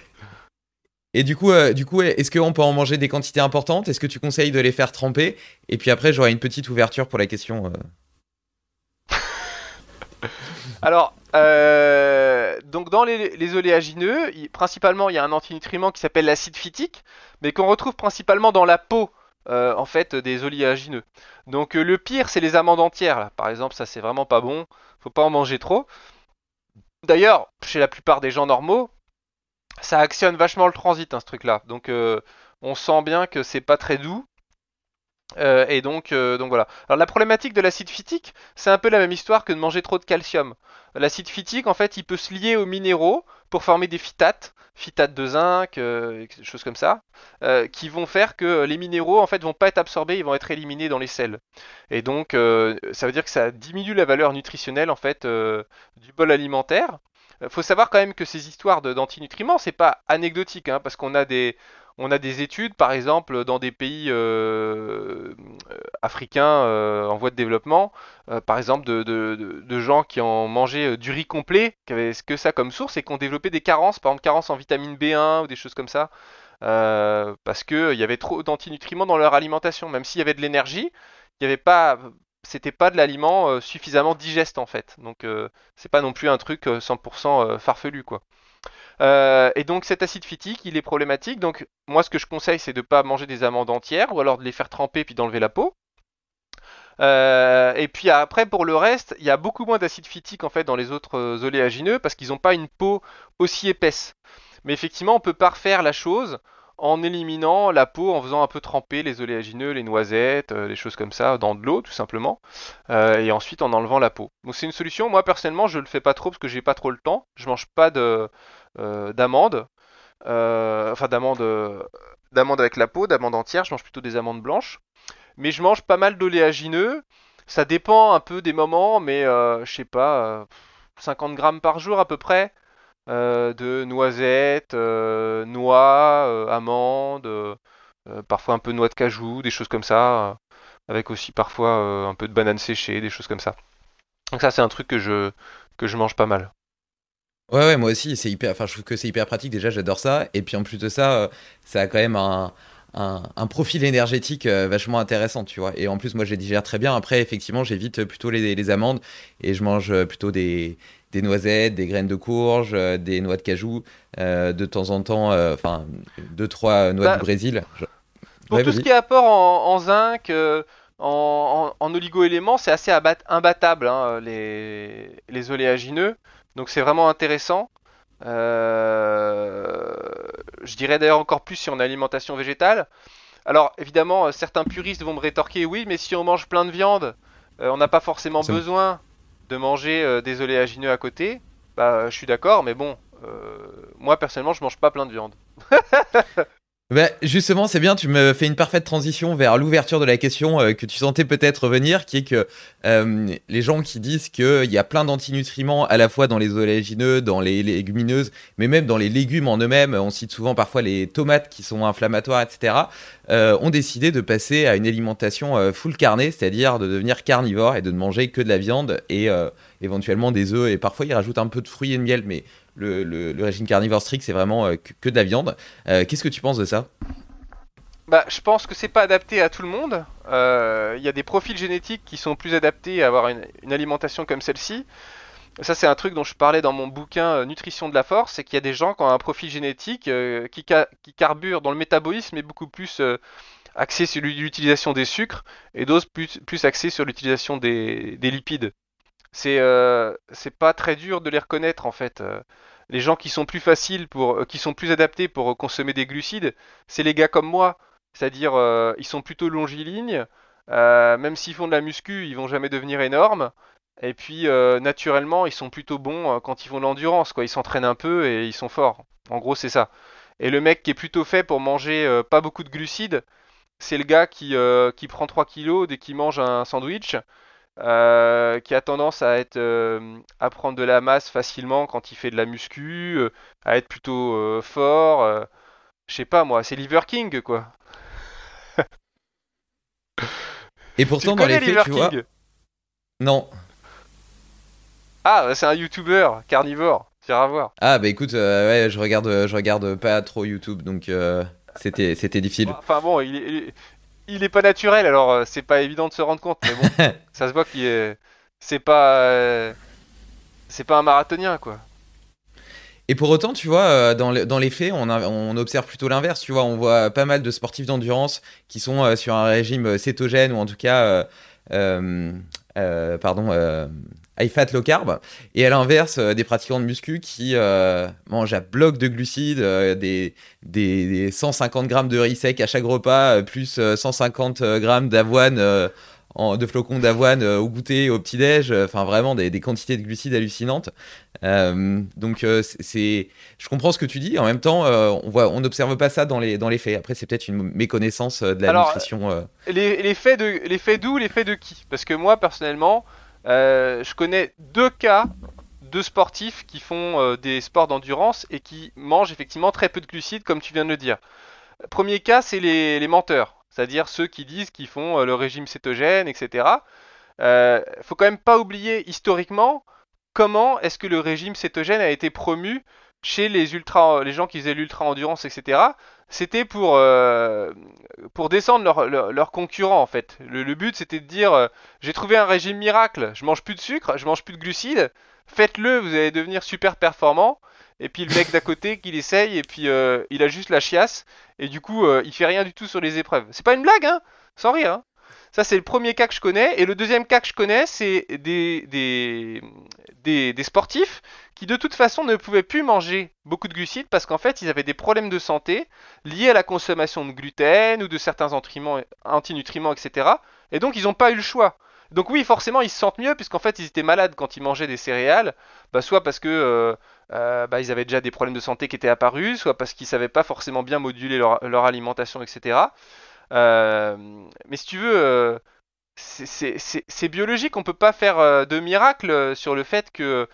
Et du coup, euh, du coup, est-ce qu'on peut en manger des quantités importantes? Est-ce que tu conseilles de les faire tremper? Et puis après, j'aurai une petite ouverture pour la question. euh. Alors, euh, donc dans les, oléagineux, principalement, il y a un antinutriment qui s'appelle l'acide phytique, mais qu'on retrouve principalement dans la peau, euh, en fait, des oléagineux. Donc euh, le pire, c'est les amandes entières, là. Par exemple, ça c'est vraiment pas bon. Faut pas en manger trop. D'ailleurs, chez la plupart des gens normaux, ça actionne vachement le transit, hein, ce truc-là. Donc euh, on sent bien que c'est pas très doux. Euh, et donc, euh, donc voilà. Alors la problématique de l'acide phytique, c'est un peu la même histoire que de manger trop de calcium. L'acide phytique, en fait, il peut se lier aux minéraux pour former des phytates, phytates de zinc, euh, choses comme ça, euh, qui vont faire que les minéraux, en fait, vont pas être absorbés, ils vont être éliminés dans les selles. Et donc, ça veut dire que ça diminue la valeur nutritionnelle, en fait, du bol alimentaire. Faut savoir quand même que ces histoires d'antinutriments, c'est pas anecdotique, hein, parce qu'on a des on a des études, par exemple, dans des pays euh, euh, africains euh, en voie de développement, par exemple, de, gens qui ont mangé du riz complet, qui avaient que ça comme source, et qui ont développé des carences, par exemple, carences en vitamine B1 ou des choses comme ça, parce qu'il y avait trop d'antinutriments dans leur alimentation. Même s'il y avait de l'énergie, il y avait pas, c'était pas de l'aliment suffisamment digeste en fait. Donc, c'est pas non plus un truc euh, 100% euh, farfelu, quoi. Euh, et donc cet acide phytique, il est problématique. Donc moi, ce que je conseille, c'est de pas manger des amandes entières ou alors de les faire tremper puis d'enlever la peau. Euh, et puis après, pour le reste, il y a beaucoup moins d'acide phytique en fait dans les autres euh, oléagineux parce qu'ils n'ont pas une peau aussi épaisse. Mais effectivement, on peut parfaire la chose en éliminant la peau, en faisant un peu tremper les oléagineux, les noisettes, les choses comme ça, dans de l'eau tout simplement, et ensuite en enlevant la peau. Donc c'est une solution. Moi personnellement, je le fais pas trop parce que j'ai pas trop le temps. Je mange pas de d'amandes, euh, enfin d'amandes, euh, d'amandes avec la peau, d'amandes entières. Je mange plutôt des amandes blanches. Mais je mange pas mal d'oléagineux. Ça dépend un peu des moments, mais euh, je sais pas, euh, 50 grammes par jour à peu près. euh, de noisettes, euh, noix, euh, amandes, euh, euh, parfois un peu de noix de cajou, des choses comme ça, euh, avec aussi parfois euh, un peu de banane séchée, des choses comme ça. Donc ça c'est un truc que je que je mange pas mal. Ouais, ouais, moi aussi, c'est hyper. Enfin, je trouve que c'est hyper pratique. Déjà, j'adore ça. Et puis en plus de ça, euh, ça a quand même un, un, un profil énergétique euh, vachement intéressant, tu vois. Et en plus, moi, je les digère très bien. Après, effectivement, j'évite plutôt les, les amandes et je mange euh, plutôt des, des noisettes, des graines de courge, euh, des noix de cajou, euh, de temps en temps, euh, enfin, deux, trois noix Bah, du Brésil. Je- Pour Ouais, tout ce qui est apport en, en zinc, euh, en, en, en oligo-éléments, c'est assez imbattable hein, les, les oléagineux. Donc c'est vraiment intéressant. Euh, je dirais d'ailleurs encore plus sur une alimentation végétale. Alors évidemment, euh, certains puristes vont me rétorquer oui, mais si on mange plein de viande, euh, on n'a pas forcément C'est- besoin de manger euh, des oléagineux à côté. Bah, je suis d'accord, mais bon, moi personnellement, je mange pas plein de viande. Bah, justement, c'est bien, tu me fais une parfaite transition vers l'ouverture de la question euh, que tu sentais peut-être venir, qui est que euh, les gens qui disent qu'il y a plein d'antinutriments à la fois dans les oléagineux, dans les légumineuses, mais même dans les légumes en eux-mêmes, on cite souvent parfois les tomates qui sont inflammatoires, etc., euh, ont décidé de passer à une alimentation full carnée, c'est-à-dire de devenir carnivore et de ne manger que de la viande et éventuellement des œufs, et parfois ils rajoutent un peu de fruits et de miel, mais le, régime carnivore strict, c'est vraiment euh, que, de la viande. Euh, Qu'est-ce que tu penses de ça? Bah, je pense que c'est pas adapté à tout le monde. Euh, Il y a des profils génétiques qui sont plus adaptés à avoir une, alimentation comme celle-ci. Ça, c'est un truc dont je parlais dans mon bouquin Nutrition de la force, c'est qu'il y a des gens qui ont un profil génétique qui, ca- qui carbure, dont le métabolisme est beaucoup plus axé sur l'utilisation des sucres, et d'autres plus, axés sur l'utilisation des lipides. C'est euh, c'est pas très dur de les reconnaître en fait. Euh, les gens qui sont plus faciles pour, euh, qui sont plus adaptés pour consommer des glucides, c'est les gars comme moi. C'est-à-dire, ils sont plutôt longilignes. même s'ils font de la muscu, ils vont jamais devenir énormes. Et puis, naturellement, ils sont plutôt bons quand ils font de l'endurance, quoi. Ils s'entraînent un peu et ils sont forts. En gros, c'est ça. Et le mec qui est plutôt fait pour manger pas beaucoup de glucides, c'est le gars qui, qui prend 3 kilos dès qu'il mange un sandwich, euh, qui a tendance à être euh, à prendre de la masse facilement quand il fait de la muscu, euh, à être plutôt fort. je sais pas moi, c'est Liver King quoi. Et pourtant, tu dans les faits, tu vois. Non. Ah, bah, c'est un YouTuber carnivore. Iras voir. Ah, bah écoute, ouais, je regarde, je regarde pas trop YouTube, donc c'était, c'était difficile. Enfin bon, il il est- il est pas naturel, alors euh, c'est pas évident de se rendre compte. Mais bon, ça se voit qu'il est. C'est pas. euh, C'est pas un marathonien, quoi. Et pour autant, tu vois, euh, dans, le- dans les faits, on, observe plutôt l'inverse. Tu vois, on voit pas mal de sportifs d'endurance qui sont sur un régime cétogène ou en tout cas, euh, euh, euh, pardon, high fat low carb. Et à l'inverse, euh, des pratiquants de muscu qui euh, mangent à bloc de glucides, euh, des, des, des 150 grammes de riz sec à chaque repas, plus euh, 150 grammes d'avoine. en- de flocons d'avoine euh, au goûter, au petit-déj, euh, enfin vraiment des, des quantités de glucides hallucinantes. Euh, donc c'est- je comprends ce que tu dis. En même temps, on voit, on n'observe pas ça dans les dans les faits. Après, c'est peut-être une méconnaissance de la Alors, nutrition. Les, les faits de les faits d'où, les faits de qui? Parce que moi personnellement, euh, je connais deux cas de sportifs qui font euh, des sports d'endurance et qui mangent effectivement très peu de glucides, comme tu viens de le dire. Premier cas, c'est les, menteurs, c'est-à-dire ceux qui disent qu'ils font euh, le régime cétogène, etc. Euh, faut quand même pas oublier historiquement comment est-ce que le régime cétogène a été promu chez les ultra, les gens qui faisaient l'ultra endurance, etc. C'était pour euh, pour descendre leurs leur, leur concurrents en fait. Le, but c'était de dire euh, j'ai trouvé un régime miracle, je mange plus de sucre, je mange plus de glucides, faites-le, vous allez devenir super performant. Et puis le mec d'à côté qui l'essaye et puis euh, il a juste la chiasse et du coup euh, il fait rien du tout sur les épreuves. C'est pas une blague hein, sans rire. Hein. Ça c'est le premier cas que je connais et le deuxième cas que je connais c'est des, sportifs qui de toute façon ne pouvaient plus manger beaucoup de glucides parce qu'en fait ils avaient des problèmes de santé liés à la consommation de gluten ou de certains antinutriments, etc. Et donc ils n'ont pas eu le choix. Donc oui, forcément, ils se sentent mieux puisqu'en fait ils étaient malades quand ils mangeaient des céréales, bah, soit parce que euh, euh, bah, ils avaient déjà des problèmes de santé qui étaient apparus, soit parce qu'ils savaient pas forcément bien moduler leur alimentation, etc. Euh, mais si tu veux, euh, c'est- biologique, on peut pas faire euh, de miracle sur le fait que,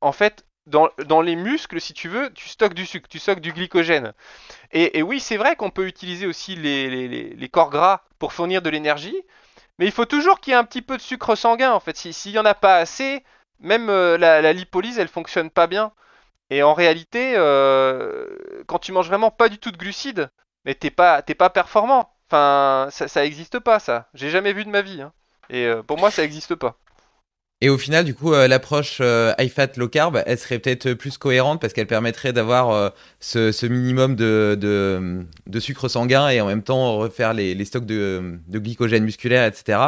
en fait, dans, les muscles, si tu veux, tu stockes du sucre, tu stockes du glycogène. Et, oui, c'est vrai qu'on peut utiliser aussi les, corps gras pour fournir de l'énergie, mais il faut toujours qu'il y ait un petit peu de sucre sanguin, en fait. Si- S'il n'y en a pas assez, même la, lipolyse, elle fonctionne pas bien. Et en réalité, quand tu manges vraiment pas du tout de glucides, mais t'es pas, t'es pas performant. Enfin, ça, ça existe pas, ça. J'ai jamais vu de ma vie. hein. Et euh, pour moi, ça existe pas. Et au final, du coup, euh, l'approche euh, high fat low carb, elle serait peut-être plus cohérente parce qu'elle permettrait d'avoir euh, ce, minimum de, de, sucre sanguin et en même temps refaire les, stocks de, glycogène musculaire, etc.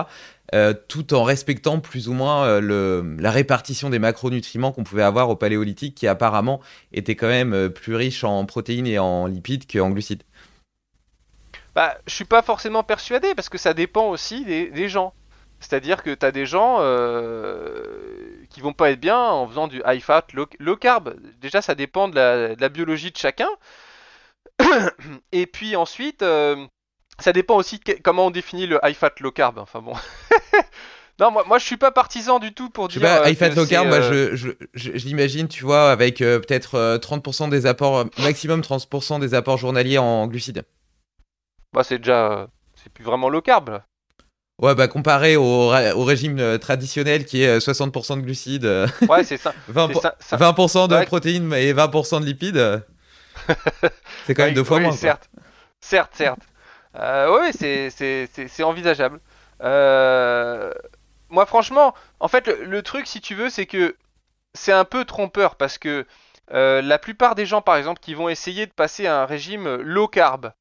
euh, tout en respectant plus ou moins euh, la répartition des macronutriments qu'on pouvait avoir au paléolithique, qui apparemment était quand même euh, plus riche en protéines et en lipides qu'en glucides. Bah, je suis pas forcément persuadé parce que ça dépend aussi des, des gens. C'est-à-dire que tu as des gens euh, qui vont pas être bien en faisant du high fat, low, low carb. Déjà, ça dépend de la, de la biologie de chacun. Et puis ensuite, euh, ça dépend aussi de comment on définit le high fat, low carb. Enfin bon. non, moi, moi je suis pas partisan du tout pour Je sais dire. pas, euh, high fat low carb, moi, je, je, je- je l'imagine, tu vois, avec euh, peut-être euh, 30% des apports, maximum 30% des apports journaliers en glucides. Bah, c'est déjà. euh, C'est plus vraiment low carb. là. Ouais, bah comparé au, régime euh, traditionnel qui est euh, 60% de glucides, euh, Ouais, c'est ça. 20%, c'est ça, ça- 20% de Ouais. protéines et 20% de lipides, euh, c'est quand même deux fois oui, moins. quoi. Certes, certes, certes. Euh, oui, c'est, c'est, c'est, c'est envisageable. Euh, moi, franchement, en fait, le, le truc, si tu veux, c'est que c'est un peu trompeur parce que euh, la plupart des gens, par exemple, qui vont essayer de passer à un régime low carb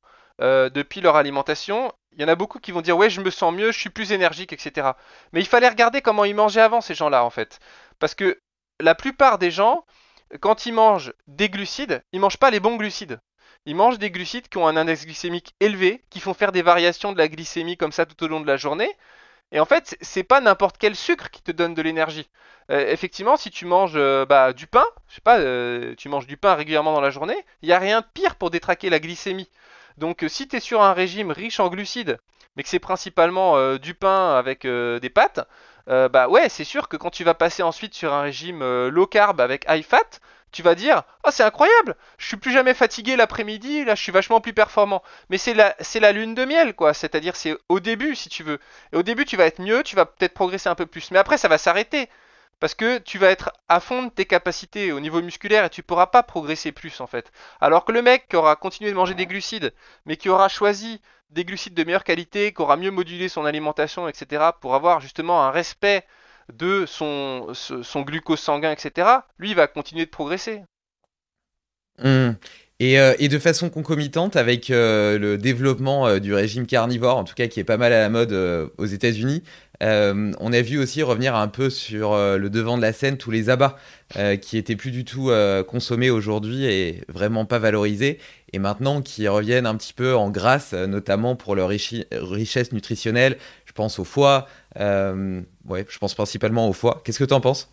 euh, depuis leur alimentation, il y en a beaucoup qui vont dire ouais, je me sens mieux, je suis plus énergique, etc. Mais il fallait regarder comment ils mangeaient avant ces gens-là, en fait, parce que la plupart des gens, quand ils mangent des glucides, ils mangent pas les bons glucides. Ils mangent des glucides qui ont un index glycémique élevé, qui font faire des variations de la glycémie comme ça tout au long de la journée. Et en fait, c'est- pas n'importe quel sucre qui te donne de l'énergie. Euh, effectivement, si tu manges euh, bah, du pain, je sais pas, tu manges du pain régulièrement dans la journée, il y a rien de pire pour détraquer la glycémie. Donc, euh, si tu es sur un régime riche en glucides, mais que c'est principalement euh, du pain avec euh, des pâtes, bah ouais, c'est sûr que quand tu vas passer ensuite sur un régime low carb avec high fat, tu vas dire Oh, c'est incroyable Je suis plus jamais fatigué l'après-midi, là, je suis vachement plus performant. Mais c'est la, c'est la lune de miel, quoi. C'est-à-dire, c'est au début, si tu veux. Et au début, tu vas être mieux, tu vas peut-être progresser un peu plus. Mais après, ça va s'arrêter. Parce que tu vas être à fond de tes capacités au niveau musculaire et tu pourras pas progresser plus en fait. Alors que le mec qui aura continué de manger des glucides, mais qui aura choisi des glucides de meilleure qualité, qui aura mieux modulé son alimentation, etc., pour avoir justement un respect de son, son glucose sanguin, etc., lui, il va continuer de progresser. Mmh. Et, euh, et, de façon concomitante avec euh, le développement euh, du régime carnivore, en tout cas qui est pas mal à la mode aux États-Unis, on a vu aussi revenir un peu sur le devant de la scène tous les abats qui étaient plus du tout consommés aujourd'hui et vraiment pas valorisés, et maintenant qui reviennent un petit peu en grâce, notamment pour leur richesse nutritionnelle. Je pense au foie, ouais, je pense principalement au foie. Qu'est-ce que tu en penses?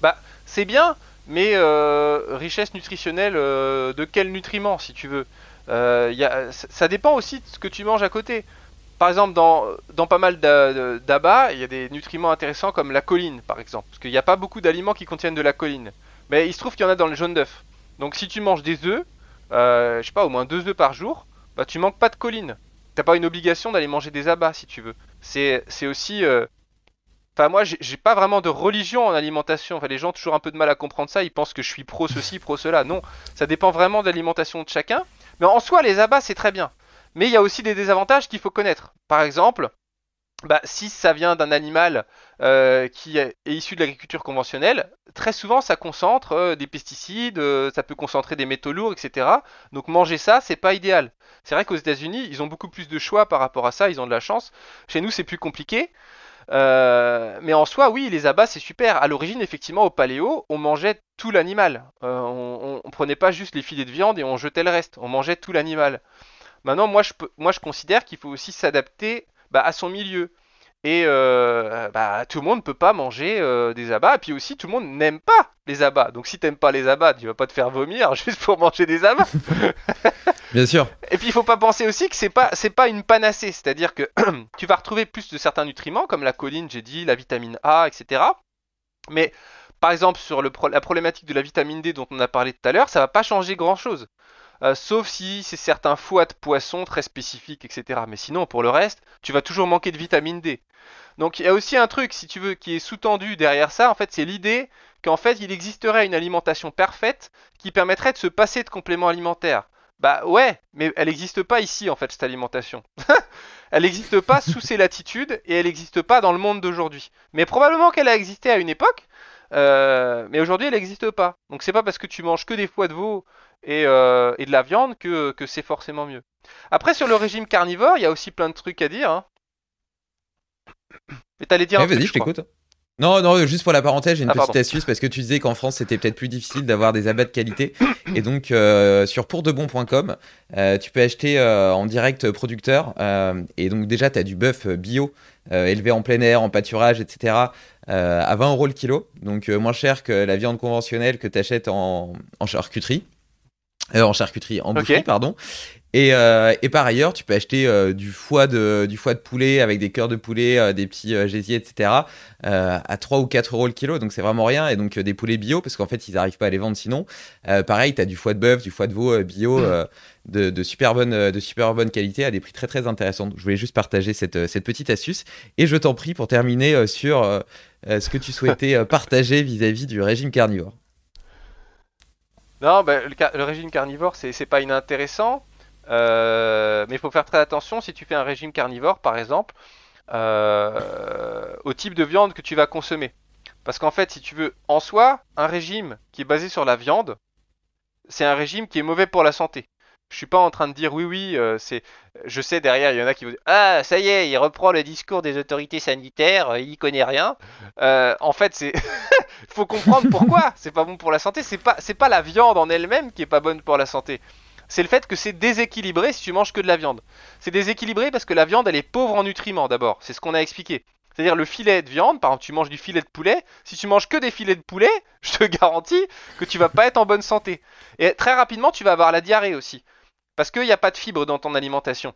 Bah, c'est bien mais euh, richesse nutritionnelle euh, de quels nutriments si tu veux. Euh, ça dépend aussi de ce que tu manges à côté. Par exemple dans, dans pas mal d'abats il y a des nutriments intéressants comme la choline par exemple. Parce qu'il n'y a pas beaucoup d'aliments qui contiennent de la choline mais il se trouve qu'il y en a dans le jaune d'œuf. Donc si tu manges des œufs je sais pas au moins deux œufs par jour bah tu manques pas de choline t'as pas une obligation d'aller manger des abats si tu veux. C'est aussi Enfin, moi, j'ai pas vraiment de religion en alimentation. Enfin, les gens ont toujours un peu de mal à comprendre ça. Ils pensent que je suis pro ceci, pro cela. Non, ça dépend vraiment de l'alimentation de chacun. Mais en soi, les abats, c'est très bien. Mais il y a aussi des désavantages qu'il faut connaître. Par exemple, bah, si ça vient d'un animal euh, qui est issu de l'agriculture conventionnelle, très souvent ça concentre euh, des pesticides, euh, ça peut concentrer des métaux lourds, etc. Donc manger ça, c'est pas idéal. C'est vrai qu'aux États-Unis, ils ont beaucoup plus de choix par rapport à ça, ils ont de la chance. Chez nous, c'est plus compliqué. Euh, mais en soi, oui, les abats, c'est super. À l'origine, effectivement, au paléo, on mangeait tout l'animal. Euh, on, prenait pas juste les filets de viande et on jetait le reste. On mangeait tout l'animal. Maintenant, moi, je, considère qu'il faut aussi s'adapter bah, à son milieu. Et euh, bah, tout le monde ne peut pas manger des abats. Et puis aussi, tout le monde n'aime pas les abats. Donc si t'aimes pas les abats, tu vas pas te faire vomir juste pour manger des abats. Bien sûr. Et puis il faut pas penser aussi que c'est pas pas une panacée. C'est-à-dire que tu vas retrouver plus de certains nutriments comme la choline, j'ai dit, la vitamine A, etc. Mais par exemple sur la problématique de la vitamine D dont on a parlé tout à l'heure, ça va pas changer grand-chose. Euh, sauf si c'est certains foies de poisson très spécifiques, etc. Mais sinon, pour le reste, tu vas toujours manquer de vitamine D. Donc il y a aussi un truc, si tu veux, qui est sous-tendu derrière ça, en fait, c'est l'idée qu'en fait, il existerait une alimentation parfaite qui permettrait de se passer de compléments alimentaires. Bah ouais, mais elle n'existe pas ici, en fait, cette alimentation. elle n'existe pas sous ces latitudes et elle n'existe pas dans le monde d'aujourd'hui. Mais probablement qu'elle a existé à une époque, euh, mais aujourd'hui elle n'existe pas. Donc c'est pas parce que tu manges que des foies de veau et, euh, et de la viande que, que c'est forcément mieux. Après sur le régime carnivore, il y a aussi plein de trucs à dire. Hein. Mais t'allais dire. un vas-y, je t'écoute. Non, non, juste pour la parenthèse, j'ai une ah, petite astuce parce que tu disais qu'en France c'était peut-être plus difficile d'avoir des abats de qualité. Et donc euh, sur pourdebon.com, euh, tu peux acheter euh, en direct producteur. et donc déjà, tu as du bœuf bio élevé en plein air, en pâturage, etc. à 20 euros le kilo. Donc moins cher que la viande conventionnelle que tu achètes en, en charcuterie. en charcuterie, en boucherie, pardon. Euh, et, par ailleurs, tu peux acheter euh, du, foie de, du foie de poulet avec des cœurs de poulet, euh, des petits gésiers, etc. à 3 ou 4 euros le kilo, donc c'est vraiment rien. Et donc des poulets bio, parce qu'en fait, ils n'arrivent pas à les vendre sinon. pareil, tu as du foie de bœuf, du foie de veau bio de, super bonne, de super bonne qualité à des prix très très intéressants. je voulais juste partager cette, cette petite astuce. Et je t'en prie pour terminer sur ce que tu souhaitais partager vis-à-vis du régime carnivore. Non, bah, le, le, régime carnivore, c'est pas inintéressant. Euh, mais il faut faire très attention si tu fais un régime carnivore, par exemple, euh, au type de viande que tu vas consommer. Parce qu'en fait, si tu veux, en soi, un régime qui est basé sur la viande, c'est un régime qui est mauvais pour la santé. Je suis pas en train de dire oui, oui, euh, c'est. Je sais derrière, il y en a qui vont dire ah ça y est, il reprend le discours des autorités sanitaires, il y connaît rien. en fait, c'est. faut comprendre pourquoi. C'est pas bon pour la santé. C'est pas, c'est pas la viande en elle-même qui est pas bonne pour la santé c'est le fait que c'est déséquilibré si tu manges que de la viande. C'est déséquilibré parce que la viande, elle est pauvre en nutriments d'abord. C'est ce qu'on a expliqué. C'est-à-dire le filet de viande, par exemple, tu manges du filet de poulet. Si tu manges que des filets de poulet, je te garantis que tu vas pas être en bonne santé. Et très rapidement, tu vas avoir la diarrhée aussi. Parce qu'il n'y a pas de fibres dans ton alimentation.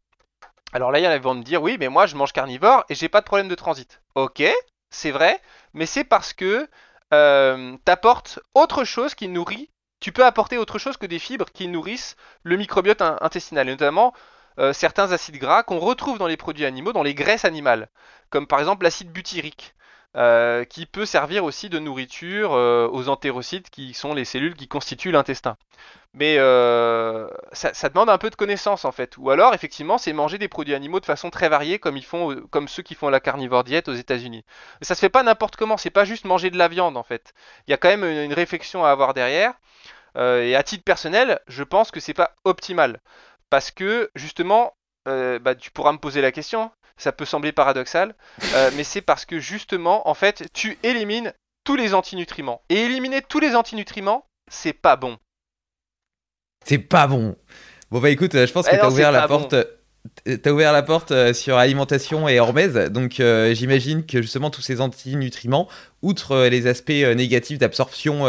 Alors là, il y en a qui vont me dire, oui, mais moi, je mange carnivore et j'ai pas de problème de transit. Ok, c'est vrai, mais c'est parce que euh, t'apporte autre chose qui nourrit. Tu peux apporter autre chose que des fibres qui nourrissent le microbiote intestinal, et notamment euh, certains acides gras qu'on retrouve dans les produits animaux, dans les graisses animales, comme par exemple l'acide butyrique. Euh, qui peut servir aussi de nourriture euh, aux entérocytes qui sont les cellules qui constituent l'intestin. Mais ça, demande un peu de connaissance en fait. Ou alors effectivement c'est manger des produits animaux de façon très variée comme ceux qui font la carnivore diète aux États-Unis. Ça se fait pas n'importe comment. C'est pas juste manger de la viande en fait. Il y a quand même une, réflexion à avoir derrière. et à titre personnel, je pense que c'est pas optimal parce que justement, euh, bah, tu pourras me poser la question, ça peut sembler paradoxal, euh, mais c'est parce que justement, en fait, tu élimines tous les antinutriments. Et éliminer tous les antinutriments, c'est pas bon. C'est pas bon. Bon bah écoute, je pense que tu as ouvert la porte. T'as ouvert la porte euh, sur alimentation et hormèse, donc euh, j'imagine que justement tous ces antinutriments, outre euh, les aspects négatifs d'absorption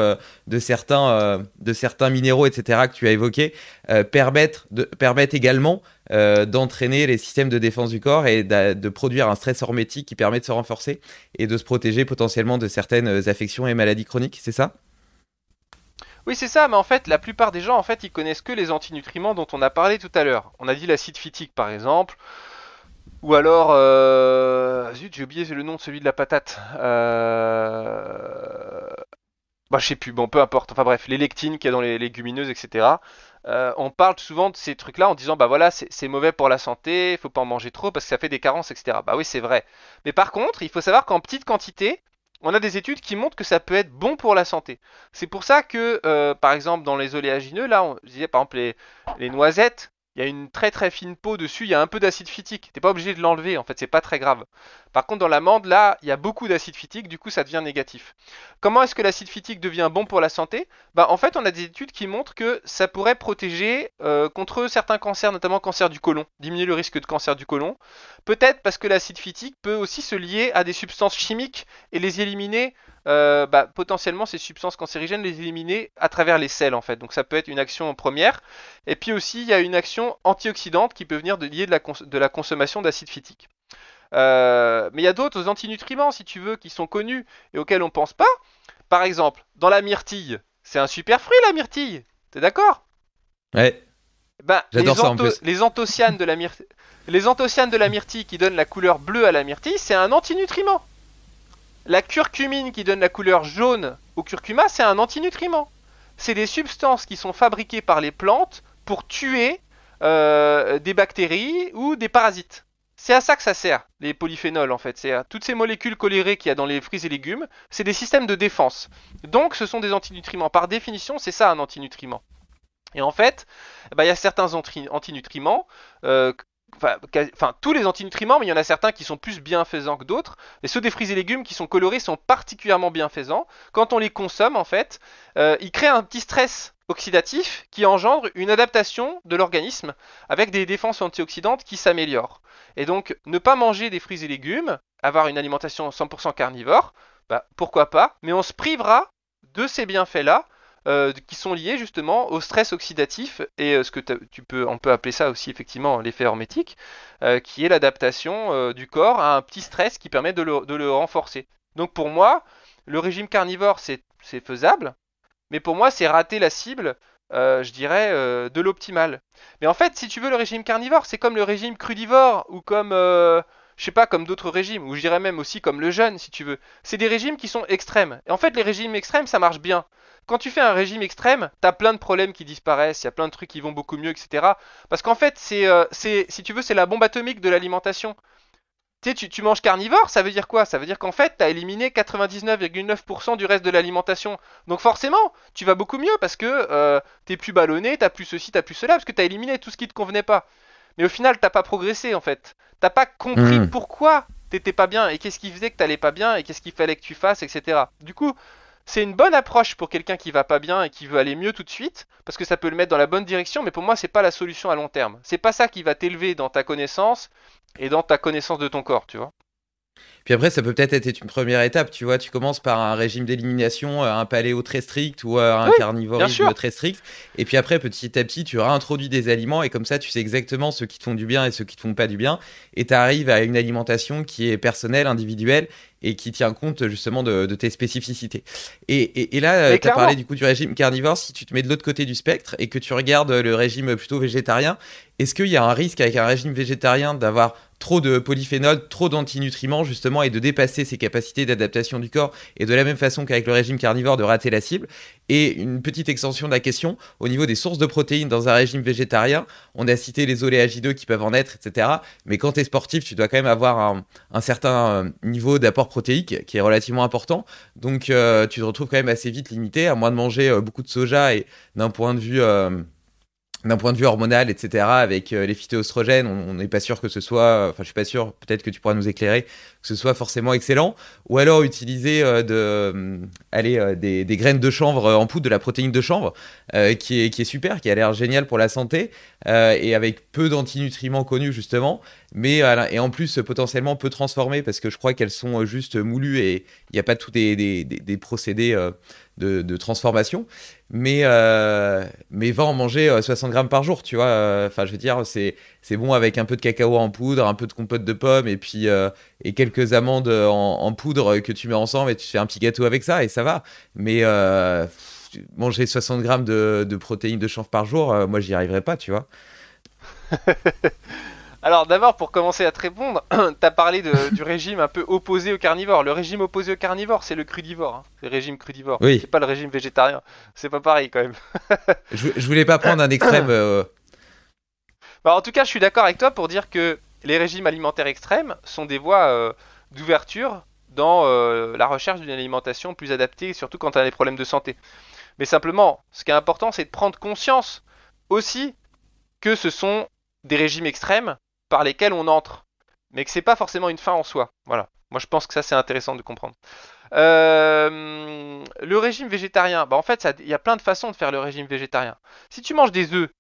de, certains, minéraux, etc., que tu as évoqués, permettent également d'entraîner les systèmes de défense du corps et de, produire un stress hormétique qui permet de se renforcer et de se protéger potentiellement de certaines affections et maladies chroniques, c'est ça? Oui, c'est ça, mais en fait, la plupart des gens, en fait, ils connaissent que les antinutriments dont on a parlé tout à l'heure. On a dit l'acide phytique, par exemple. Ou alors, euh... zut, j'ai oublié le nom de celui de la patate. Euh... Bah, je sais plus, bon, peu importe. Enfin bref, les lectines qu'il y a dans les légumineuses, etc. Euh, on parle souvent de ces trucs-là en disant, bah voilà, c'est mauvais pour la santé, il faut pas en manger trop parce que ça fait des carences, etc. Bah oui, c'est vrai. Mais par contre, il faut savoir qu'en petite quantité, on a des études qui montrent que ça peut être bon pour la santé. C'est pour ça que, euh, par exemple, dans les oléagineux, là, on disait par exemple les noisettes, il y a une très très fine peau dessus, il y a un peu d'acide phytique. T'es pas obligé de l'enlever, en fait, c'est pas très grave. Par contre, dans l'amande, là, il y a beaucoup d'acide phytique, du coup, ça devient négatif. Comment est-ce que l'acide phytique devient bon pour la santé? Bah, en fait, on a des études qui montrent que ça pourrait protéger euh, contre certains cancers, notamment cancer du côlon, diminuer le risque de cancer du côlon. Peut-être parce que l'acide phytique peut aussi se lier à des substances chimiques et les éliminer euh, bah, potentiellement ces substances cancérigènes les éliminer à travers les selles en fait. Donc ça peut être une action première. Et puis aussi il y a une action antioxydante qui peut venir de lier de la, de la consommation d'acide phytique. Euh, mais il y a d'autres antinutriments si tu veux qui sont connus et auxquels on pense pas. Par exemple, dans la myrtille, c'est un super fruit la myrtille. T'es d'accord? Ouais. Bah, les, les, anthocyanes de la myrtille, les anthocyanes de la myrtille qui donnent la couleur bleue à la myrtille, c'est un antinutriment. La curcumine qui donne la couleur jaune au curcuma, c'est un antinutriment. C'est des substances qui sont fabriquées par les plantes pour tuer euh, des bactéries ou des parasites. C'est à ça que ça sert, les polyphénols en fait. C'est à toutes ces molécules colérées qu'il y a dans les fruits et légumes, c'est des systèmes de défense. Donc ce sont des antinutriments. Par définition, c'est ça un antinutriment. Et en fait, bah, il y a certains antinutriments euh, enfin, tous les antinutriments, mais il y en a certains qui sont plus bienfaisants que d'autres. Et ceux des fruits et légumes qui sont colorés sont particulièrement bienfaisants. Quand on les consomme, en fait, euh, ils créent un petit stress oxydatif qui engendre une adaptation de l'organisme avec des défenses antioxydantes qui s'améliorent. Et donc, ne pas manger des fruits et légumes, avoir une alimentation 100% carnivore, bah, pourquoi pas, mais on se privera de ces bienfaits-là euh, qui sont liés justement au stress oxydatif et euh, ce que tu peux, on peut appeler ça aussi effectivement l'effet hermétique, euh, qui est l'adaptation du corps à un petit stress qui permet de le, renforcer. Donc pour moi, le régime carnivore c'est faisable, mais pour moi c'est rater la cible, je dirais, de l'optimal. Mais en fait, si tu veux le régime carnivore, c'est comme le régime crudivore ou comme je sais pas, comme d'autres régimes, ou je dirais même aussi comme le jeûne, si tu veux. C'est des régimes qui sont extrêmes. Et en fait, les régimes extrêmes, ça marche bien. Quand tu fais un régime extrême, t'as plein de problèmes qui disparaissent, il y a plein de trucs qui vont beaucoup mieux, etc. Parce qu'en fait, c'est, euh, c'est, si tu veux, c'est la bombe atomique de l'alimentation. Tu, tu, manges carnivore, ça veut dire quoi? Ça veut dire qu'en fait, tu as éliminé 99,9% du reste de l'alimentation. Donc forcément, tu vas beaucoup mieux parce que euh, t'es plus ballonné, t'as plus ceci, t'as plus cela, parce que t'as éliminé tout ce qui te convenait pas. Mais au final, t'as pas progressé en fait. T'as pas compris hmm. pourquoi t'étais pas bien et qu'est-ce qui faisait que t'allais pas bien et qu'est-ce qu'il fallait que tu fasses, etc. Du coup, c'est une bonne approche pour quelqu'un qui va pas bien et qui veut aller mieux tout de suite, parce que ça peut le mettre dans la bonne direction, mais pour moi, c'est pas la solution à long terme. C'est pas ça qui va t'élever dans ta connaissance et dans ta connaissance de ton corps, tu vois. Puis après, ça peut peut-être être une première étape, tu vois. Tu commences par un régime d'élimination, euh, un paléo très strict ou euh, un carnivorisme très strict. Et puis après, petit à petit, tu réintroduis des aliments et comme ça, tu sais exactement ceux qui te font du bien et ceux qui te font pas du bien. Et tu arrives à une alimentation qui est personnelle, individuelle et qui tient compte justement de, tes spécificités. Et, et, là, tu as parlé du coup du régime carnivore. Si tu te mets de l'autre côté du spectre et que tu regardes le régime plutôt végétarien, est-ce qu'il y a un risque avec un régime végétarien d'avoir trop de polyphénols, trop d'antinutriments justement et de dépasser ses capacités d'adaptation du corps et de la même façon qu'avec le régime carnivore de rater la cible Et une petite extension de la question, au niveau des sources de protéines dans un régime végétarien, on a cité les oléagineux qui peuvent en être, etc. Mais quand tu es sportif, tu dois quand même avoir un, certain euh, niveau d'apport protéique qui est relativement important. Donc euh, tu te retrouves quand même assez vite limité, à moins de manger euh, beaucoup de soja et d'un point de vue d'un point de vue hormonal, etc., avec euh, les phytoestrogènes, on n'est pas sûr que ce soit, enfin je suis pas sûr, peut-être que tu pourras nous éclairer, que ce soit forcément excellent, ou alors utiliser euh, euh, des, graines de chanvre en poudre, de la protéine de chanvre, qui, est, super, qui a l'air génial pour la santé, et avec peu d'antinutriments connus justement, mais et en plus potentiellement peu transformées, parce que je crois qu'elles sont juste moulues et il n'y a pas tous des, des procédés de, transformation. Mais, euh, mais va en manger 60 euh, grammes par jour, tu vois. Euh, enfin, je veux dire, c'est, c'est bon avec un peu de cacao en poudre, un peu de compote de pommes et puis et quelques amandes en, poudre que tu mets ensemble et tu fais un petit gâteau avec ça et ça va. Mais manger 60 grammes de, de protéines de chanvre par jour, moi, j'y arriverai pas, tu vois. Alors d'abord, pour commencer à te répondre, tu as parlé du régime un peu opposé au carnivore. Le régime opposé au carnivore, c'est le crudivore. Hein. C'est le régime crudivore. Oui. C'est pas le régime végétarien. C'est pas pareil quand même. je, voulais pas prendre un extrême. Euh, bah, en tout cas, je suis d'accord avec toi pour dire que les régimes alimentaires extrêmes sont des voies euh, d'ouverture dans euh, la recherche d'une alimentation plus adaptée, surtout quand tu as des problèmes de santé. Mais simplement, ce qui est important, c'est de prendre conscience aussi que ce sont des régimes extrêmes par lesquels on entre, mais que c'est pas forcément une fin en soi. Voilà. Moi, je pense que ça, c'est intéressant de comprendre. Euh, le régime végétarien, bah en fait, il y a plein de façons de faire le régime végétarien. Si tu manges des œufs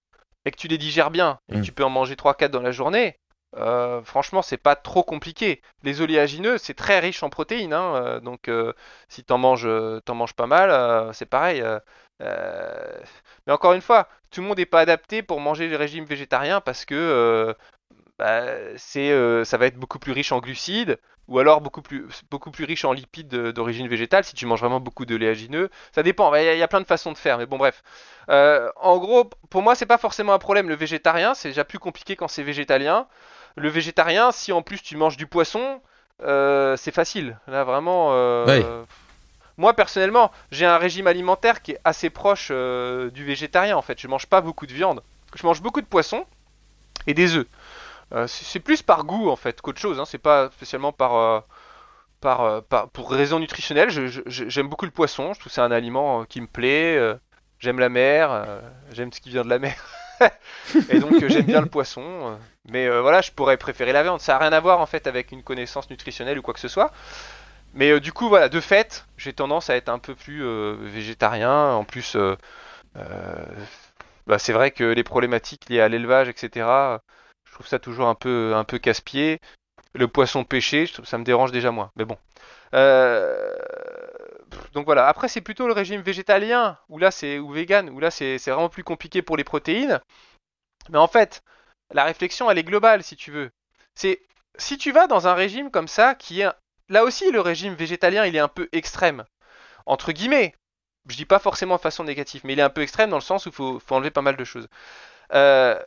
et que tu les digères bien, et que mm. tu peux en manger 3-4 dans la journée, euh, franchement, c'est pas trop compliqué. Les oléagineux, c'est très riche en protéines, hein, euh, donc si t'en manges, en manges pas mal, c'est pareil. mais encore une fois, tout le monde n'est pas adapté pour manger le régime végétarien parce que bah, c'est, euh, ça va être beaucoup plus riche en glucides, ou alors beaucoup plus, beaucoup plus riche en lipides d'origine végétale si tu manges vraiment beaucoup de léagineux. Ça dépend, il y, a plein de façons de faire, mais bon bref. Euh, en gros, pour moi, c'est pas forcément un problème le végétarien, c'est déjà plus compliqué quand c'est végétalien. Le végétarien, si en plus tu manges du poisson, euh, c'est facile. Là, vraiment. Moi personnellement, j'ai un régime alimentaire qui est assez proche du végétarien en fait. Je mange pas beaucoup de viande. Je mange beaucoup de poisson et des œufs. Euh, c'est plus par goût en fait qu'autre chose. Hein. C'est pas spécialement par, euh, euh, par, pour raison nutritionnelle. J'aime beaucoup le poisson. Je trouve c'est un aliment qui me plaît. j'aime la mer. j'aime ce qui vient de la mer. et donc j'aime bien le poisson. mais voilà, je pourrais préférer la viande. Ça n'a rien à voir en fait avec une connaissance nutritionnelle ou quoi que ce soit. Mais du coup, voilà, de fait, j'ai tendance à être un peu plus végétarien. En plus, bah, c'est vrai que les problématiques liées à l'élevage, etc., je trouve ça toujours un peu, un peu casse-pied. Le poisson pêché, ça me dérange déjà moins. Mais bon. Euh, donc voilà. Après, c'est plutôt le régime végétalien, ou là, c'est ou vegan, où là, c'est vraiment plus compliqué pour les protéines. Mais en fait, la réflexion, elle est globale, si tu veux. C'est si tu vas dans un régime comme ça, qui est là aussi le régime végétalien, il est un peu extrême, entre guillemets. Je dis pas forcément de façon négative, mais il est un peu extrême dans le sens où il faut, faut, enlever pas mal de choses. Euh,